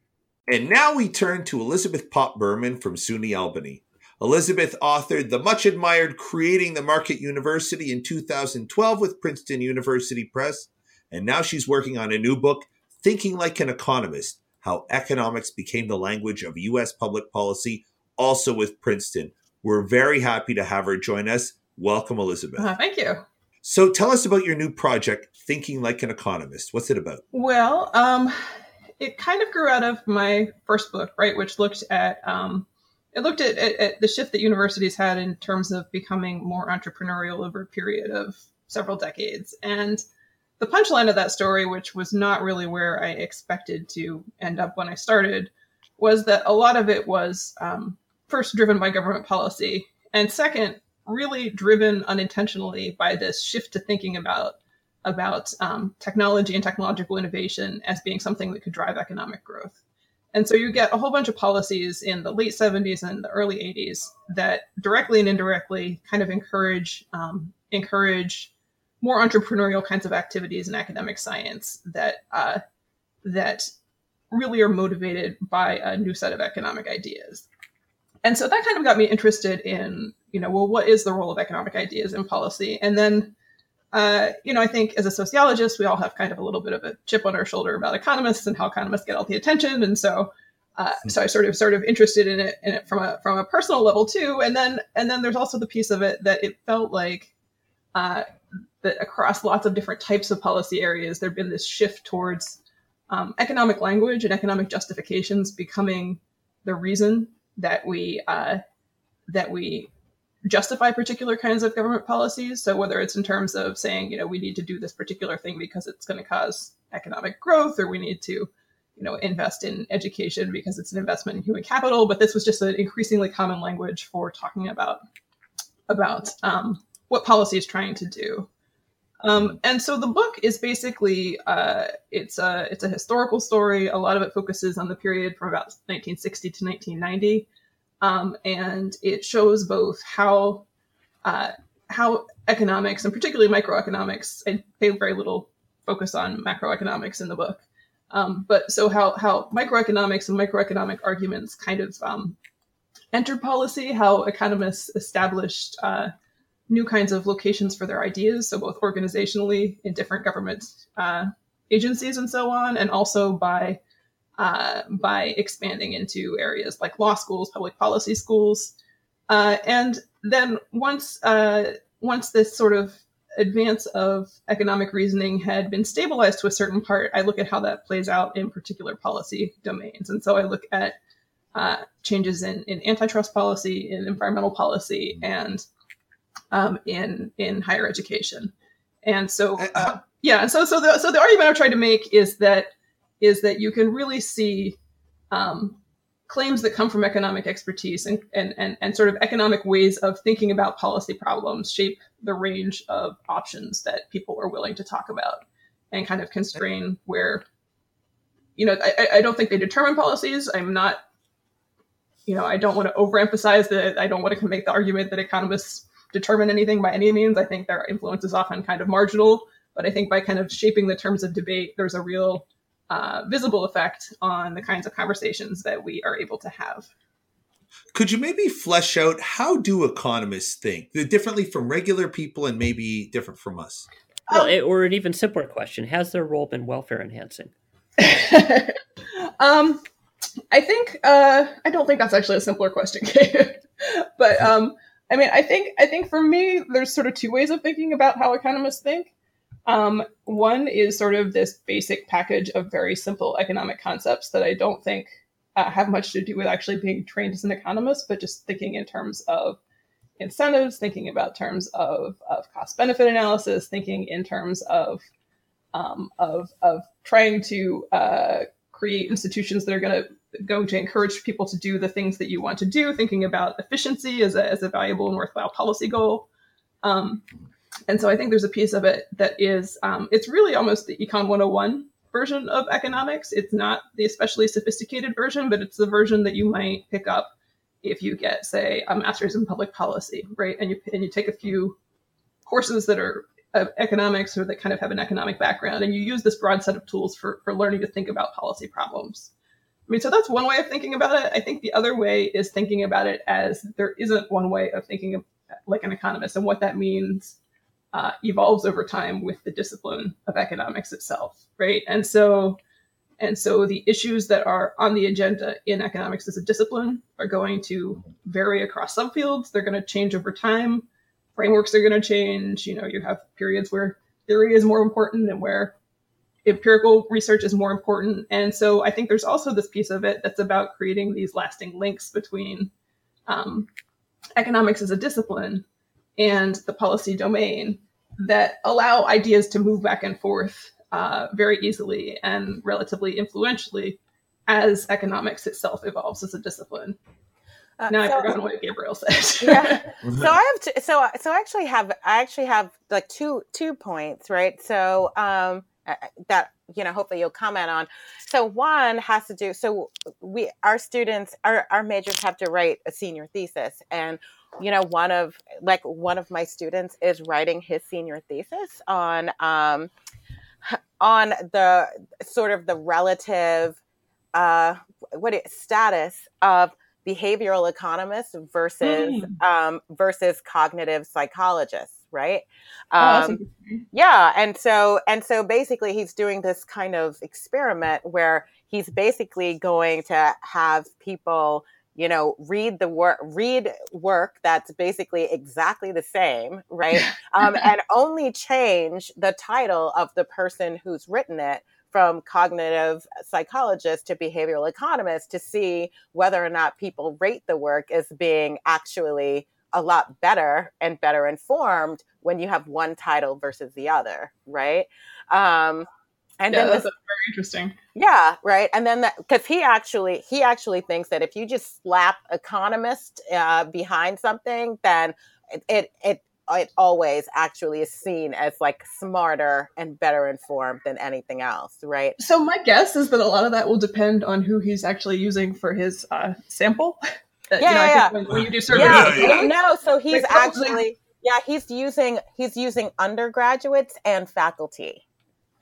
and now we turn to Elizabeth Popp Berman from SUNY Albany. Elizabeth authored the much admired Creating the Market University in 2012 with Princeton University Press, and now she's working on a new book, Thinking Like an Economist How Economics Became the Language of U.S. Public Policy, also with Princeton. We're very happy to have her join us. Welcome, Elizabeth. Uh, thank you. So tell us about your new project, Thinking Like an Economist. What's it about? Well, um, it kind of grew out of my first book, right, which looked at um, it looked at, at, at, the shift that universities had in terms of becoming more entrepreneurial over a period of several decades. And the punchline of that story, which was not really where I expected to end up when I started, was that a lot of it was um, first driven by government policy, and second, really driven unintentionally by this shift to thinking about about um, technology and technological innovation as being something that could drive economic growth. And so you get a whole bunch of policies in the late 70s and the early 80s that directly and indirectly kind of encourage um, encourage more entrepreneurial kinds of activities in academic science that uh, that really are motivated by a new set of economic ideas. And so that kind of got me interested in, you know, well, what is the role of economic ideas in policy? And then uh, you know, I think as a sociologist, we all have kind of a little bit of a chip on our shoulder about economists and how economists get all the attention, and so, uh, so I sort of sort of interested in it, in it from a from a personal level too. And then and then there's also the piece of it that it felt like uh, that across lots of different types of policy areas, there'd been this shift towards um, economic language and economic justifications becoming the reason that we uh, that we justify particular kinds of government policies. So whether it's in terms of saying, you know, we need to do this particular thing because it's going to cause economic growth, or we need to, you know, invest in education because it's an investment in human capital. But this was just an increasingly common language for talking about about um, what policy is trying to do. Um, and so the book is basically uh, it's a it's a historical story. A lot of it focuses on the period from about 1960 to 1990, um, and it shows both how uh, how economics and particularly microeconomics. I pay very little focus on macroeconomics in the book, um, but so how how microeconomics and microeconomic arguments kind of um, entered policy, how economists established uh, new kinds of locations for their ideas, so both organizationally in different government uh, agencies and so on, and also by uh, by expanding into areas like law schools, public policy schools, uh, and then once uh, once this sort of advance of economic reasoning had been stabilized to a certain part, I look at how that plays out in particular policy domains, and so I look at uh, changes in, in antitrust policy, in environmental policy, and um, in in higher education. And so, uh, yeah, and so so the so the argument I'm trying to make is that is that you can really see um, claims that come from economic expertise and, and, and, and sort of economic ways of thinking about policy problems shape the range of options that people are willing to talk about and kind of constrain where, you know, I, I don't think they determine policies. I'm not, you know, I don't want to overemphasize that. I don't want to make the argument that economists determine anything by any means. I think their influence is often kind of marginal, but I think by kind of shaping the terms of debate, there's a real uh, visible effect on the kinds of conversations that we are able to have. Could you maybe flesh out how do economists think differently from regular people and maybe different from us? Well, it, or an even simpler question: Has their role been welfare enhancing? um, I think uh, I don't think that's actually a simpler question, but um, I mean, I think I think for me, there's sort of two ways of thinking about how economists think. Um, one is sort of this basic package of very simple economic concepts that I don't think uh, have much to do with actually being trained as an economist, but just thinking in terms of incentives, thinking about terms of, of cost benefit analysis, thinking in terms of um, of of trying to uh, create institutions that are going to going to encourage people to do the things that you want to do, thinking about efficiency as a, as a valuable and worthwhile policy goal. Um, and so I think there's a piece of it that is, um, it's really almost the Econ 101 version of economics. It's not the especially sophisticated version, but it's the version that you might pick up if you get, say, a master's in public policy, right? And you, and you take a few courses that are economics or that kind of have an economic background, and you use this broad set of tools for, for learning to think about policy problems. Mean, so that's one way of thinking about it. I think the other way is thinking about it as there isn't one way of thinking of like an economist, and what that means uh, evolves over time with the discipline of economics itself, right? And so, and so the issues that are on the agenda in economics as a discipline are going to vary across subfields. They're going to change over time. Frameworks are going to change. You know, you have periods where theory is more important and where empirical research is more important. And so I think there's also this piece of it that's about creating these lasting links between um, economics as a discipline and the policy domain that allow ideas to move back and forth uh, very easily and relatively influentially as economics itself evolves as a discipline. Uh, now so, I've forgotten what Gabriel said. yeah. So I have to, so so I actually have I actually have like two two points, right? So um that you know hopefully you'll comment on. So one has to do so we our students our, our majors have to write a senior thesis. And you know one of like one of my students is writing his senior thesis on um on the sort of the relative uh what it, status of behavioral economists versus mm. um versus cognitive psychologists right? Oh, um, yeah, and so and so basically, he's doing this kind of experiment where he's basically going to have people you know read the work read work that's basically exactly the same right um, and only change the title of the person who's written it from cognitive psychologist to behavioral economist to see whether or not people rate the work as being actually a lot better and better informed when you have one title versus the other, right? Um, And yeah, then that's this, very interesting. yeah, right. And then that because he actually he actually thinks that if you just slap economist uh, behind something, then it, it it it always actually is seen as like smarter and better informed than anything else, right? So my guess is that a lot of that will depend on who he's actually using for his uh, sample. Yeah, you know, yeah, when, when you do survey Yeah, Yeah, no. So he's Like, actually yeah he's using he's using undergraduates and faculty.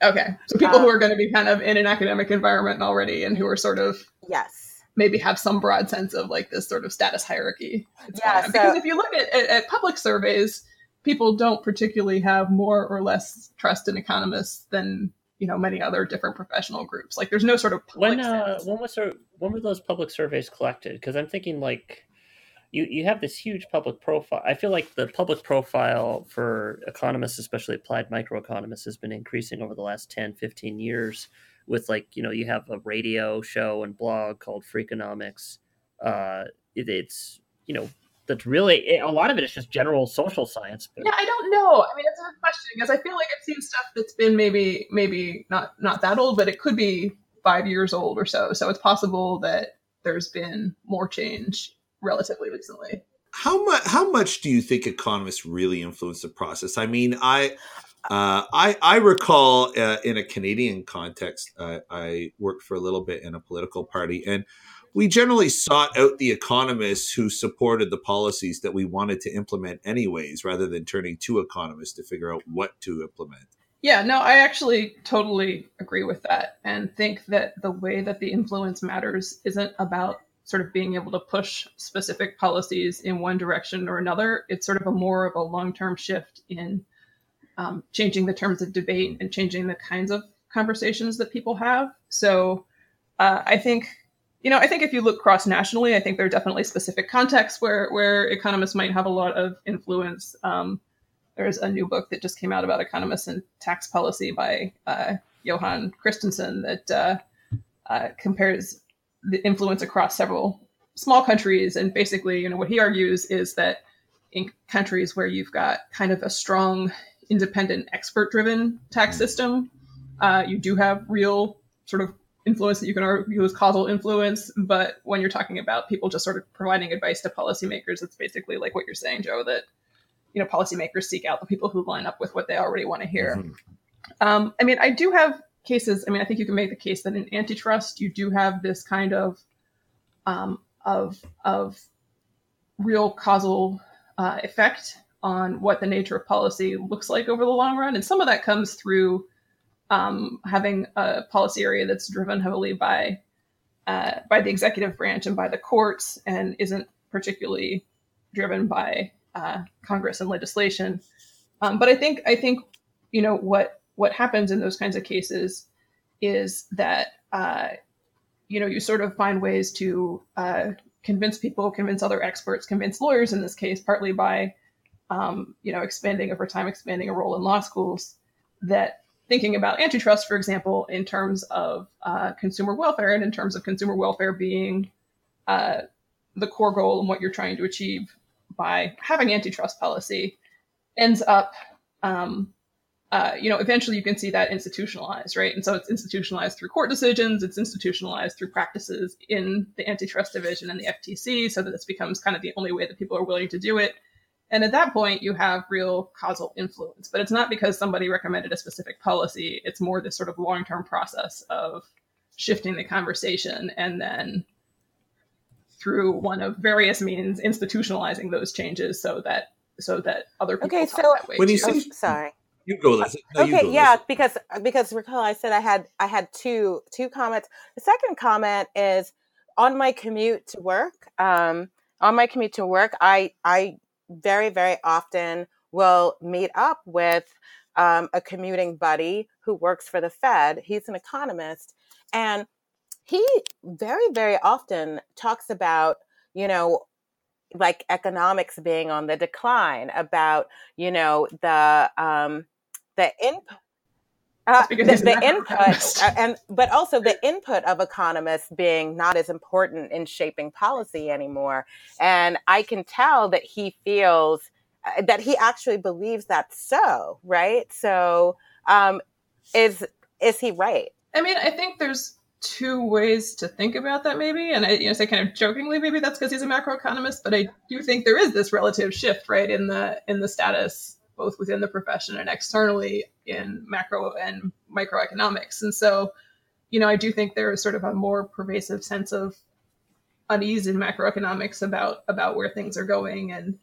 Okay, so people Um, who are going to be kind of in an academic environment already, and who are sort of Yes. maybe have some broad sense of like this sort of status hierarchy. It's Yeah, fine. because if you look at, at, at public surveys, people don't particularly have more or less trust in economists than you know many other different professional groups. Like there's no sort of When uh, when was there, when were those public surveys collected? Because I'm thinking like you you have this huge public profile. I feel like the public profile for economists, especially applied microeconomists, has been increasing over the last 10, 15 years. With like you know you have a radio show and blog called Freakonomics. Uh, it, it's you know that's really a lot of it is just general social science. Yeah, I don't know. I mean, it's a good question because I feel like I've seen stuff that's been maybe maybe not not that old, but it could be five years old or so. So it's possible that there's been more change relatively recently. How much? How much do you think economists really influence the process? I mean, I, uh, I, I recall uh, in a Canadian context, uh, I worked for a little bit in a political party, and we generally sought out the economists who supported the policies that we wanted to implement, anyways, rather than turning to economists to figure out what to implement. Yeah, no, I actually totally agree with that and think that the way that the influence matters isn't about sort of being able to push specific policies in one direction or another. It's sort of a more of a long term shift in um, changing the terms of debate and changing the kinds of conversations that people have. So uh, I think. You know, I think if you look cross nationally, I think there are definitely specific contexts where, where economists might have a lot of influence. Um, there's a new book that just came out about economists and tax policy by uh, Johan Christensen that uh, uh, compares the influence across several small countries. And basically, you know, what he argues is that in countries where you've got kind of a strong, independent, expert-driven tax system, uh, you do have real sort of influence that you can argue is causal influence. But when you're talking about people just sort of providing advice to policymakers, it's basically like what you're saying, Joe, that you know policymakers seek out the people who line up with what they already want to hear. Mhm. Um, I mean, I do have cases. I mean, I think you can make the case that in antitrust, you do have this kind of um, of of real causal uh, effect on what the nature of policy looks like over the long run, and some of that comes through um, having a policy area that's driven heavily by uh, by the executive branch and by the courts, and isn't particularly driven by uh, Congress and legislation. Um, but I think I think you know what what happens in those kinds of cases is that uh, you know you sort of find ways to uh, convince people, convince other experts, convince lawyers in this case, partly by um, you know expanding over time, expanding a role in law schools. That thinking about antitrust, for example, in terms of uh, consumer welfare and in terms of consumer welfare being uh, the core goal and what you're trying to achieve by having antitrust policy, ends up um, uh, you know, eventually you can see that institutionalized, right? And so it's institutionalized through court decisions, it's institutionalized through practices in the antitrust division and the FTC, so that this becomes kind of the only way that people are willing to do it. And at that point, you have real causal influence. But it's not because somebody recommended a specific policy, it's more this sort of long term process of shifting the conversation and then through one of various means institutionalizing those changes so that so that other people Okay, talk so- that way When you too. Oh, say- sorry. You go, Liz. No, you okay, go, yeah, Liz. because because recall I said I had I had two two comments. The second comment is on my commute to work. Um, on my commute to work, I I very very often will meet up with um, a commuting buddy who works for the Fed. He's an economist, and he very very often talks about you know like economics being on the decline about you know the um the input uh, the, the input uh, and but also the input of economists being not as important in shaping policy anymore. And i can tell that he feels uh, that he actually believes that's so right? So um is is he right? I mean, I think there's two ways to think about that maybe. And i you know say kind of jokingly maybe that's because he's a macroeconomist but i do think there is this relative shift right in the in the status both within the profession and externally in macro and microeconomics. And so you know i do think there is sort of a more pervasive sense of unease in macroeconomics about about where things are going and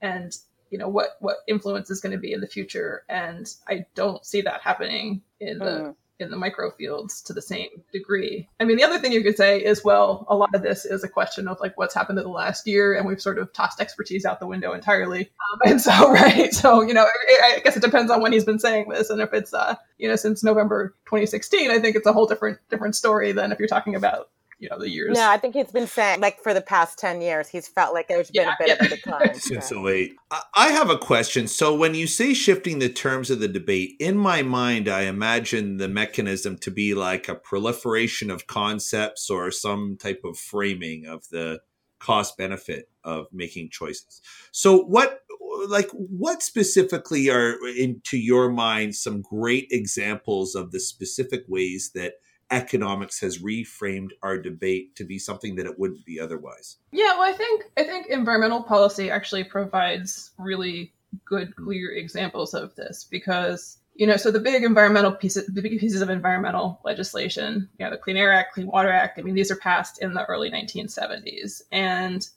and you know what what influence is going to be in the future. And i don't see that happening in the mm in the micro fields to the same degree. I mean, the other thing you could say is, well, a lot of this is a question of like what's happened in the last year, and we've sort of tossed expertise out the window entirely. Um, and so, right, so you know, I guess it depends on when he's been saying this, and if it's uh, you know, since November 2016, I think it's a whole different different story than if you're talking about you know the years. No, I think he's been saying like for the past ten years, he's felt like there's been a bit yeah. of a decline since yeah. 08. I have a question. So when you say shifting the terms of the debate, in my mind, I imagine the mechanism to be like a proliferation of concepts or some type of framing of the cost benefit of making choices. So what like what specifically are into your mind some great examples of the specific ways that economics has reframed our debate to be something that it wouldn't be otherwise. Yeah, well, I think I think environmental policy actually provides really good, hmm. clear examples of this because you know, so the big environmental pieces, the big pieces of environmental legislation, you know, the Clean Air Act, Clean Water Act. I mean, these are passed in the early 1970s, and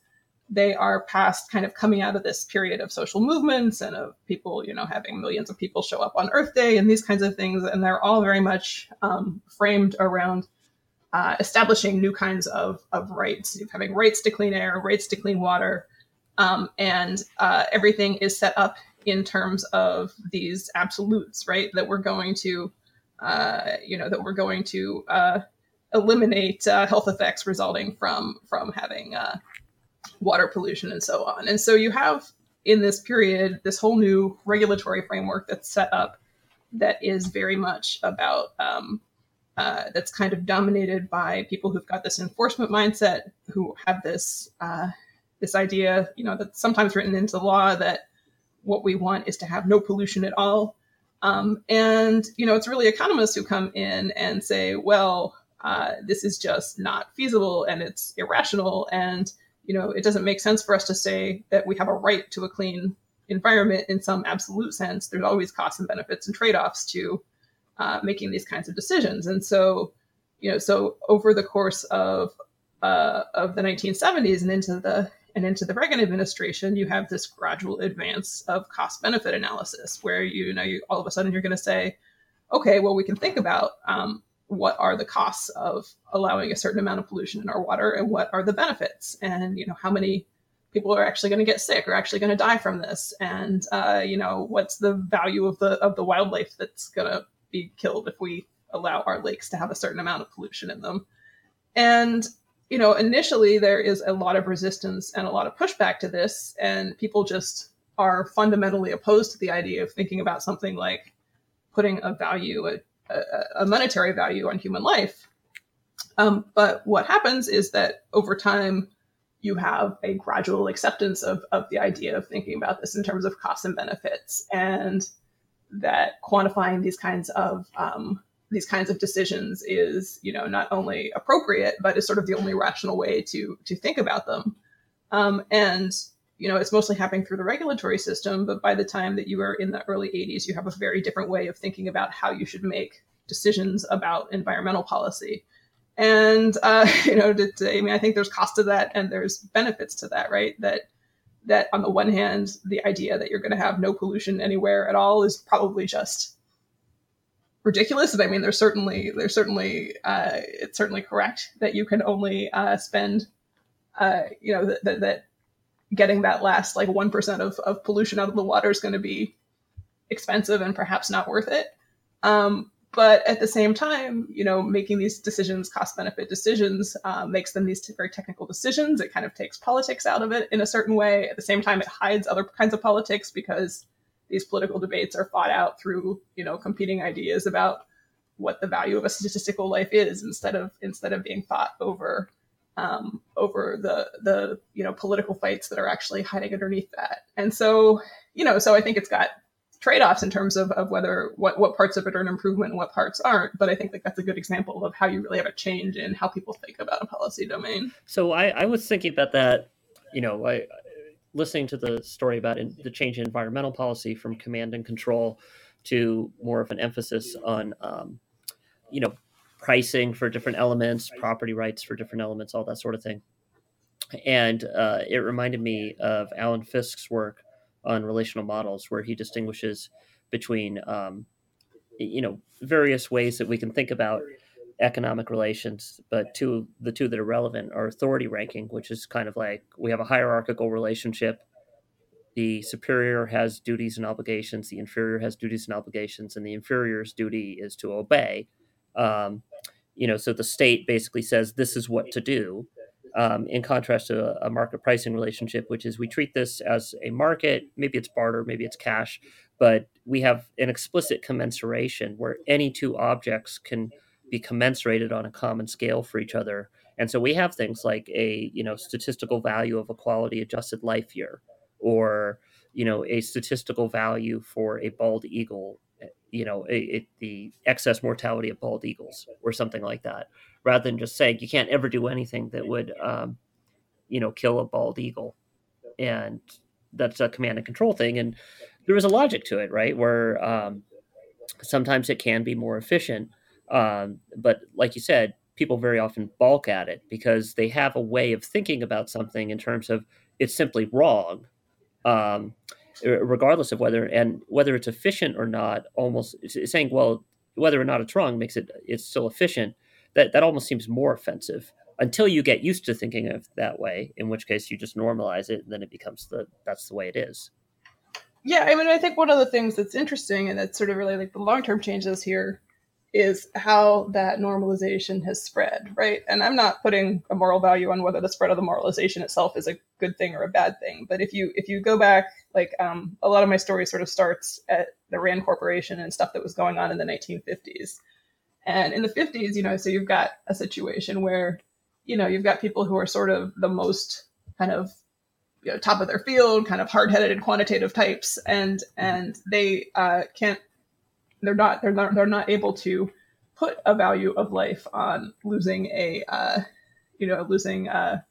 they are past kind of coming out of this period of social movements and of people, you know, having millions of people show up on Earth Day and these kinds of things. And they're all very much um, framed around uh, establishing new kinds of, of rights, having rights to clean air, rights to clean water. Um, and uh, everything is set up in terms of these absolutes, right? That we're going to, uh, you know, that we're going to uh, eliminate uh, health effects resulting from from having uh, water pollution and so on. And so you have in this period this whole new regulatory framework that's set up that is very much about um, uh, that's kind of dominated by people who've got this enforcement mindset, who have this uh, this idea, you know, that's sometimes written into law that what we want is to have no pollution at all. Um, and you know, it's really economists who come in and say, well, uh, this is just not feasible and it's irrational and you know, it doesn't make sense for us to say that we have a right to a clean environment in some absolute sense. There's always costs and benefits and trade-offs to uh, making these kinds of decisions. And so, you know, so over the course of uh, of the 1970s and into the and into the Reagan administration, you have this gradual advance of cost benefit analysis, where you, you know you all of a sudden you're going to say, okay, well we can think about um, what are the costs of allowing a certain amount of pollution in our water and what are the benefits? And you know how many people are actually going to get sick or actually going to die from this? And uh, you know what's the value of the of the wildlife that's going to be killed if we allow our lakes to have a certain amount of pollution in them? And you know initially there is a lot of resistance and a lot of pushback to this and people just are fundamentally opposed to the idea of thinking about something like putting a value a a, monetary value on human life. Um, but what happens is that over time, you have a gradual acceptance of, of the idea of thinking about this in terms of costs and benefits, and that quantifying these kinds of um, these kinds of decisions is, you know, not only appropriate, but is sort of the only rational way to to think about them. Um, and you know, it's mostly happening through the regulatory system, but by the time that you are in the early 80s, you have a very different way of thinking about how you should make decisions about environmental policy. And uh, you know, to, to, I mean, I think there's cost to that, and there's benefits to that, right? That that on the one hand, the idea that you're going to have no pollution anywhere at all is probably just ridiculous. I mean, there's certainly there's certainly uh, it's certainly correct that you can only uh, spend, uh, you know, that that getting that last like 1% of, of pollution out of the water is going to be expensive and perhaps not worth it. Um, but at the same time, you know, making these decisions, cost benefit decisions, uh, makes them these very technical decisions. It kind of takes politics out of it in a certain way. At the same time, it hides other kinds of politics because these political debates are fought out through, you know, competing ideas about what the value of a statistical life is instead of instead of being fought over um, over the the you know political fights that are actually hiding underneath that. And so you know, so I think it's got trade-offs in terms of, of whether what, what parts of it are an improvement and what parts aren't but i think like that's a good example of how you really have a change in how people think about a policy domain so i, I was thinking about that you know I, listening to the story about in, the change in environmental policy from command and control to more of an emphasis on um, you know pricing for different elements property rights for different elements all that sort of thing and uh, it reminded me of Alan Fiske's work on relational models, where he distinguishes between um, you know various ways that we can think about economic relations, but two the two that are relevant are authority ranking, which is kind of like we have a hierarchical relationship. The superior has duties and obligations, the inferior has duties and obligations, and the inferior's duty is to obey. Um, you know, so the state basically says this is what to do, um, in contrast to a, a, market pricing relationship, which is we treat this as a market. Maybe it's barter, maybe it's cash, but we have an explicit commensuration where any two objects can be commensurated on a common scale for each other. And so we have things like a you know statistical value of a quality adjusted life year, or you know a statistical value for a bald eagle you know a, a, the excess mortality of bald eagles or something like that rather than just saying you can't ever do anything that would um, you know kill a bald eagle. And that's a command and control thing. And there is a logic to it right? Where um, sometimes it can be more efficient um, but like you said people very often balk at it because they have a way of thinking about something in terms of it's simply wrong. Um, Uh, regardless of whether and whether it's efficient or not almost saying well whether or not it's wrong makes it it's still efficient that that almost seems more offensive until you get used to thinking of that way in which case you just normalize it and then it becomes the that's the way it is. Yeah i mean i think one of the things that's interesting and that's sort of really like the long-term changes here is how that normalization has spread, right? And I'm not putting a moral value on whether the spread of the moralization itself is a good thing or a bad thing. But if you if you go back, like um, a lot of my story sort of starts at the Rand Corporation and stuff that was going on in the 1950s. And in the 50s, you know, so you've got a situation where, you know, you've got people who are sort of the most kind of you know, top of their field, kind of hard-headed quantitative types, and and they uh, can't they're not they're not they're not able to put a value of life on losing a uh, you know losing uh,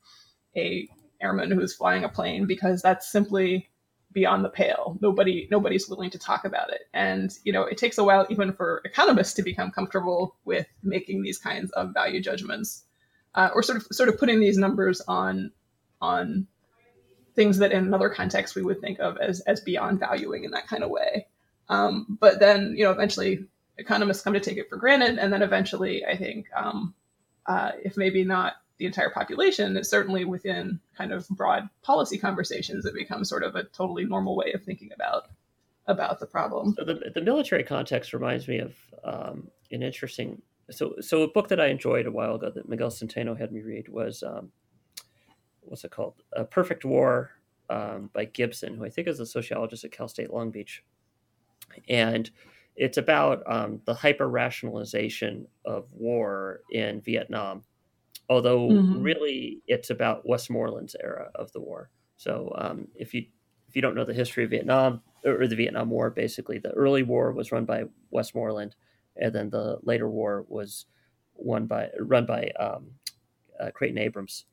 a airman who's flying a plane because that's simply beyond the pale. Nobody nobody's willing to talk about it, and you know it takes a while even for economists to become comfortable with making these kinds of value judgments, uh, or sort of sort of putting these numbers on on things that in another context we would think of as as beyond valuing in that kind of way. Um, but then, you know, eventually economists come to take it for granted. And then eventually, I think, um, uh, if maybe not the entire population, it's certainly within kind of broad policy conversations, it becomes sort of a totally normal way of thinking about about the problem. So the, the military context reminds me of um, an interesting. So, so a book that I enjoyed a while ago that Miguel Centeno had me read was um, what's it called? A Perfect War um, by Gibson, who I think is a sociologist at Cal State Long Beach and it's about um, the hyper rationalization of war in Vietnam, although mm-hmm. really it's about Westmoreland's era of the war. So um, if you if you don't know the history of Vietnam or the Vietnam War, basically the early war was run by Westmoreland, and then the later war was won by run by um, uh, Creighton Abrams.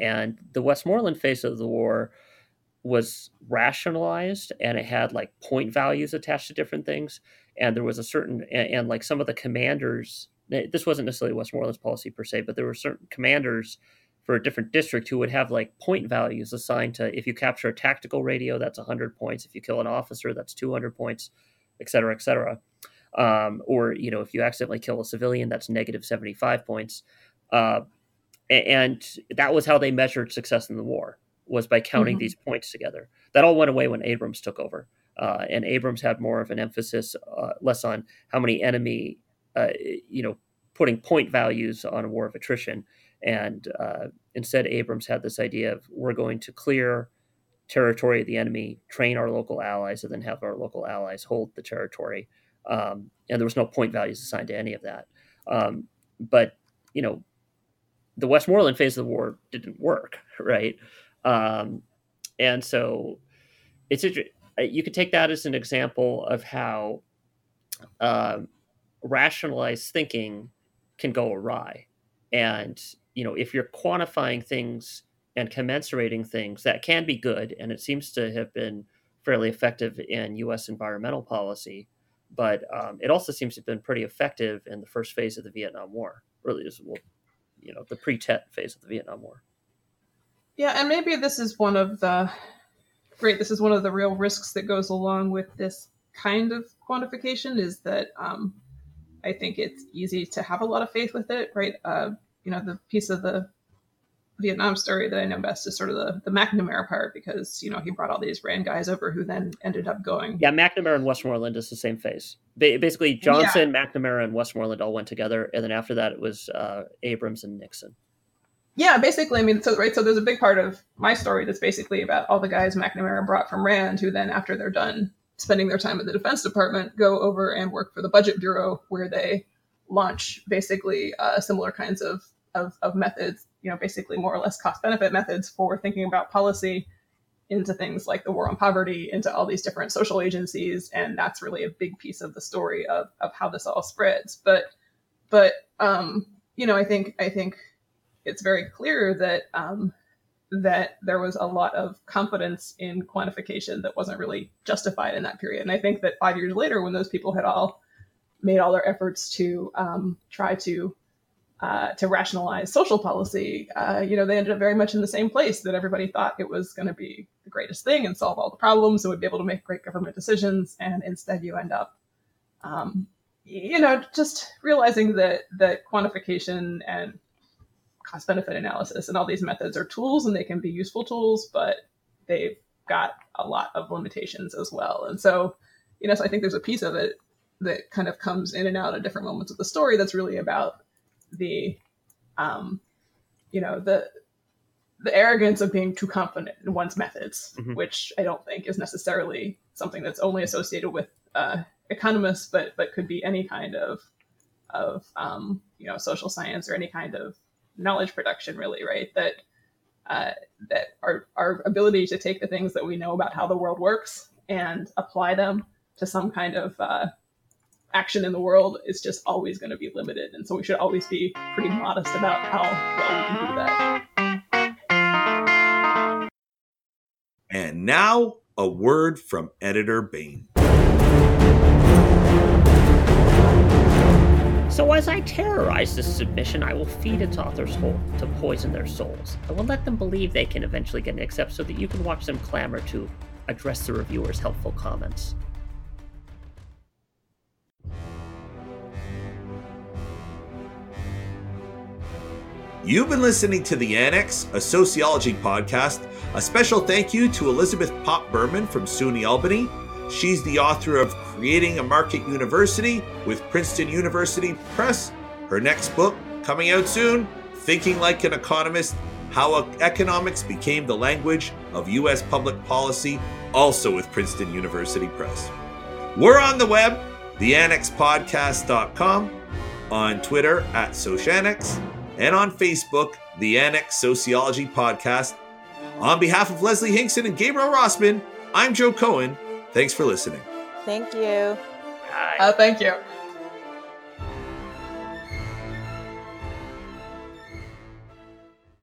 And the Westmoreland phase of the war was rationalized and it had like point values attached to different things and there was a certain and, and, like some of the commanders eh, this wasn't necessarily westmoreland's policy per se but there were certain commanders for a different district who would have like point values assigned to if you capture a tactical radio that's 100 points if you kill an officer that's 200 points et cetera et cetera. Um, or you know if you accidentally kill a civilian that's negative 75 points. Uh, and that was how they measured success in the war was by counting mm-hmm. these points together. That all went away when Abrams took over, uh, and Abrams had more of an emphasis, uh, less on how many enemy, uh, you know, putting point values on a war of attrition, and uh, instead Abrams had this idea of we're going to clear territory of the enemy, train our local allies, and then have our local allies hold the territory. Um, and there was no point values assigned to any of that. Um, but you know, the Westmoreland phase of the war didn't work, right? Um, and so it's uh, you could take that as an example of how uh, rationalized thinking can go awry. And you know, if you're quantifying things and commensurating things, that can be good, and it seems to have been fairly effective in U.S. environmental policy. But um, it also seems to have been pretty effective in the first phase of the Vietnam War, really, well, you know, the pre-Tet phase of the Vietnam War. Yeah, and maybe this is one of the great. This is one of the real risks that goes along with this kind of quantification is that um, I think it's easy to have a lot of faith with it, right? Uh, you know, the piece of the Vietnam story that I know best is sort of the, the McNamara part because, you know, he brought all these Rand guys over who then ended up going. Yeah, McNamara and Westmoreland is the same phase. basically, Johnson, yeah. McNamara, and Westmoreland all went together. And then after that, it was uh, Abrams and Nixon. Yeah, basically, I mean, so right, so there's a big part of my story that's basically about all the guys McNamara brought from Rand, who then, after they're done spending their time at the Defense Department, go over and work for the Budget Bureau, where they launch basically uh, similar kinds of, of, of methods, you know, basically more or less cost benefit methods for thinking about policy into things like the war on poverty, into all these different social agencies, and that's really a big piece of the story of, of how this all spreads. But but um, you know, I think I think it's very clear that um, that there was a lot of confidence in quantification that wasn't really justified in that period. And I think that five years later, when those people had all made all their efforts to um, try to uh, to rationalize social policy, uh, you know, they ended up very much in the same place that everybody thought it was going to be the greatest thing and solve all the problems and would be able to make great government decisions. And instead, you end up, um, you know, just realizing that that quantification and cost benefit analysis and all these methods are tools and they can be useful tools, but they've got a lot of limitations as well. And so, you know, so I think there's a piece of it that kind of comes in and out at different moments of the story that's really about the, um, you know, the the arrogance of being too confident in one's methods, mm-hmm. which I don't think is necessarily something that's only associated with uh, economists, but but could be any kind of of um, you know social science or any kind of knowledge production, really, right? That uh, that our our ability to take the things that we know about how the world works and apply them to some kind of uh, action in the world is just always going to be limited, and so we should always be pretty modest about how well we can do that. And now a word from editor Bane. So as I terrorize this submission, I will feed its authors whole to poison their souls. I will let them believe they can eventually get an accept so that you can watch them clamor to address the reviewers' helpful comments. You've been listening to The Annex, a sociology podcast. A special thank you to Elizabeth Popp Berman from SUNY Albany She's the author of Creating a Market University with Princeton University Press. Her next book, coming out soon, Thinking Like an Economist How Economics Became the Language of U.S. Public Policy, also with Princeton University Press. We're on the web, theannexpodcast.com, on Twitter at Sociannex, and on Facebook, The Annex Sociology Podcast. On behalf of Leslie Hinkson and Gabriel Rossman, I'm Joe Cohen. Thanks for listening. Thank you. Uh, thank you.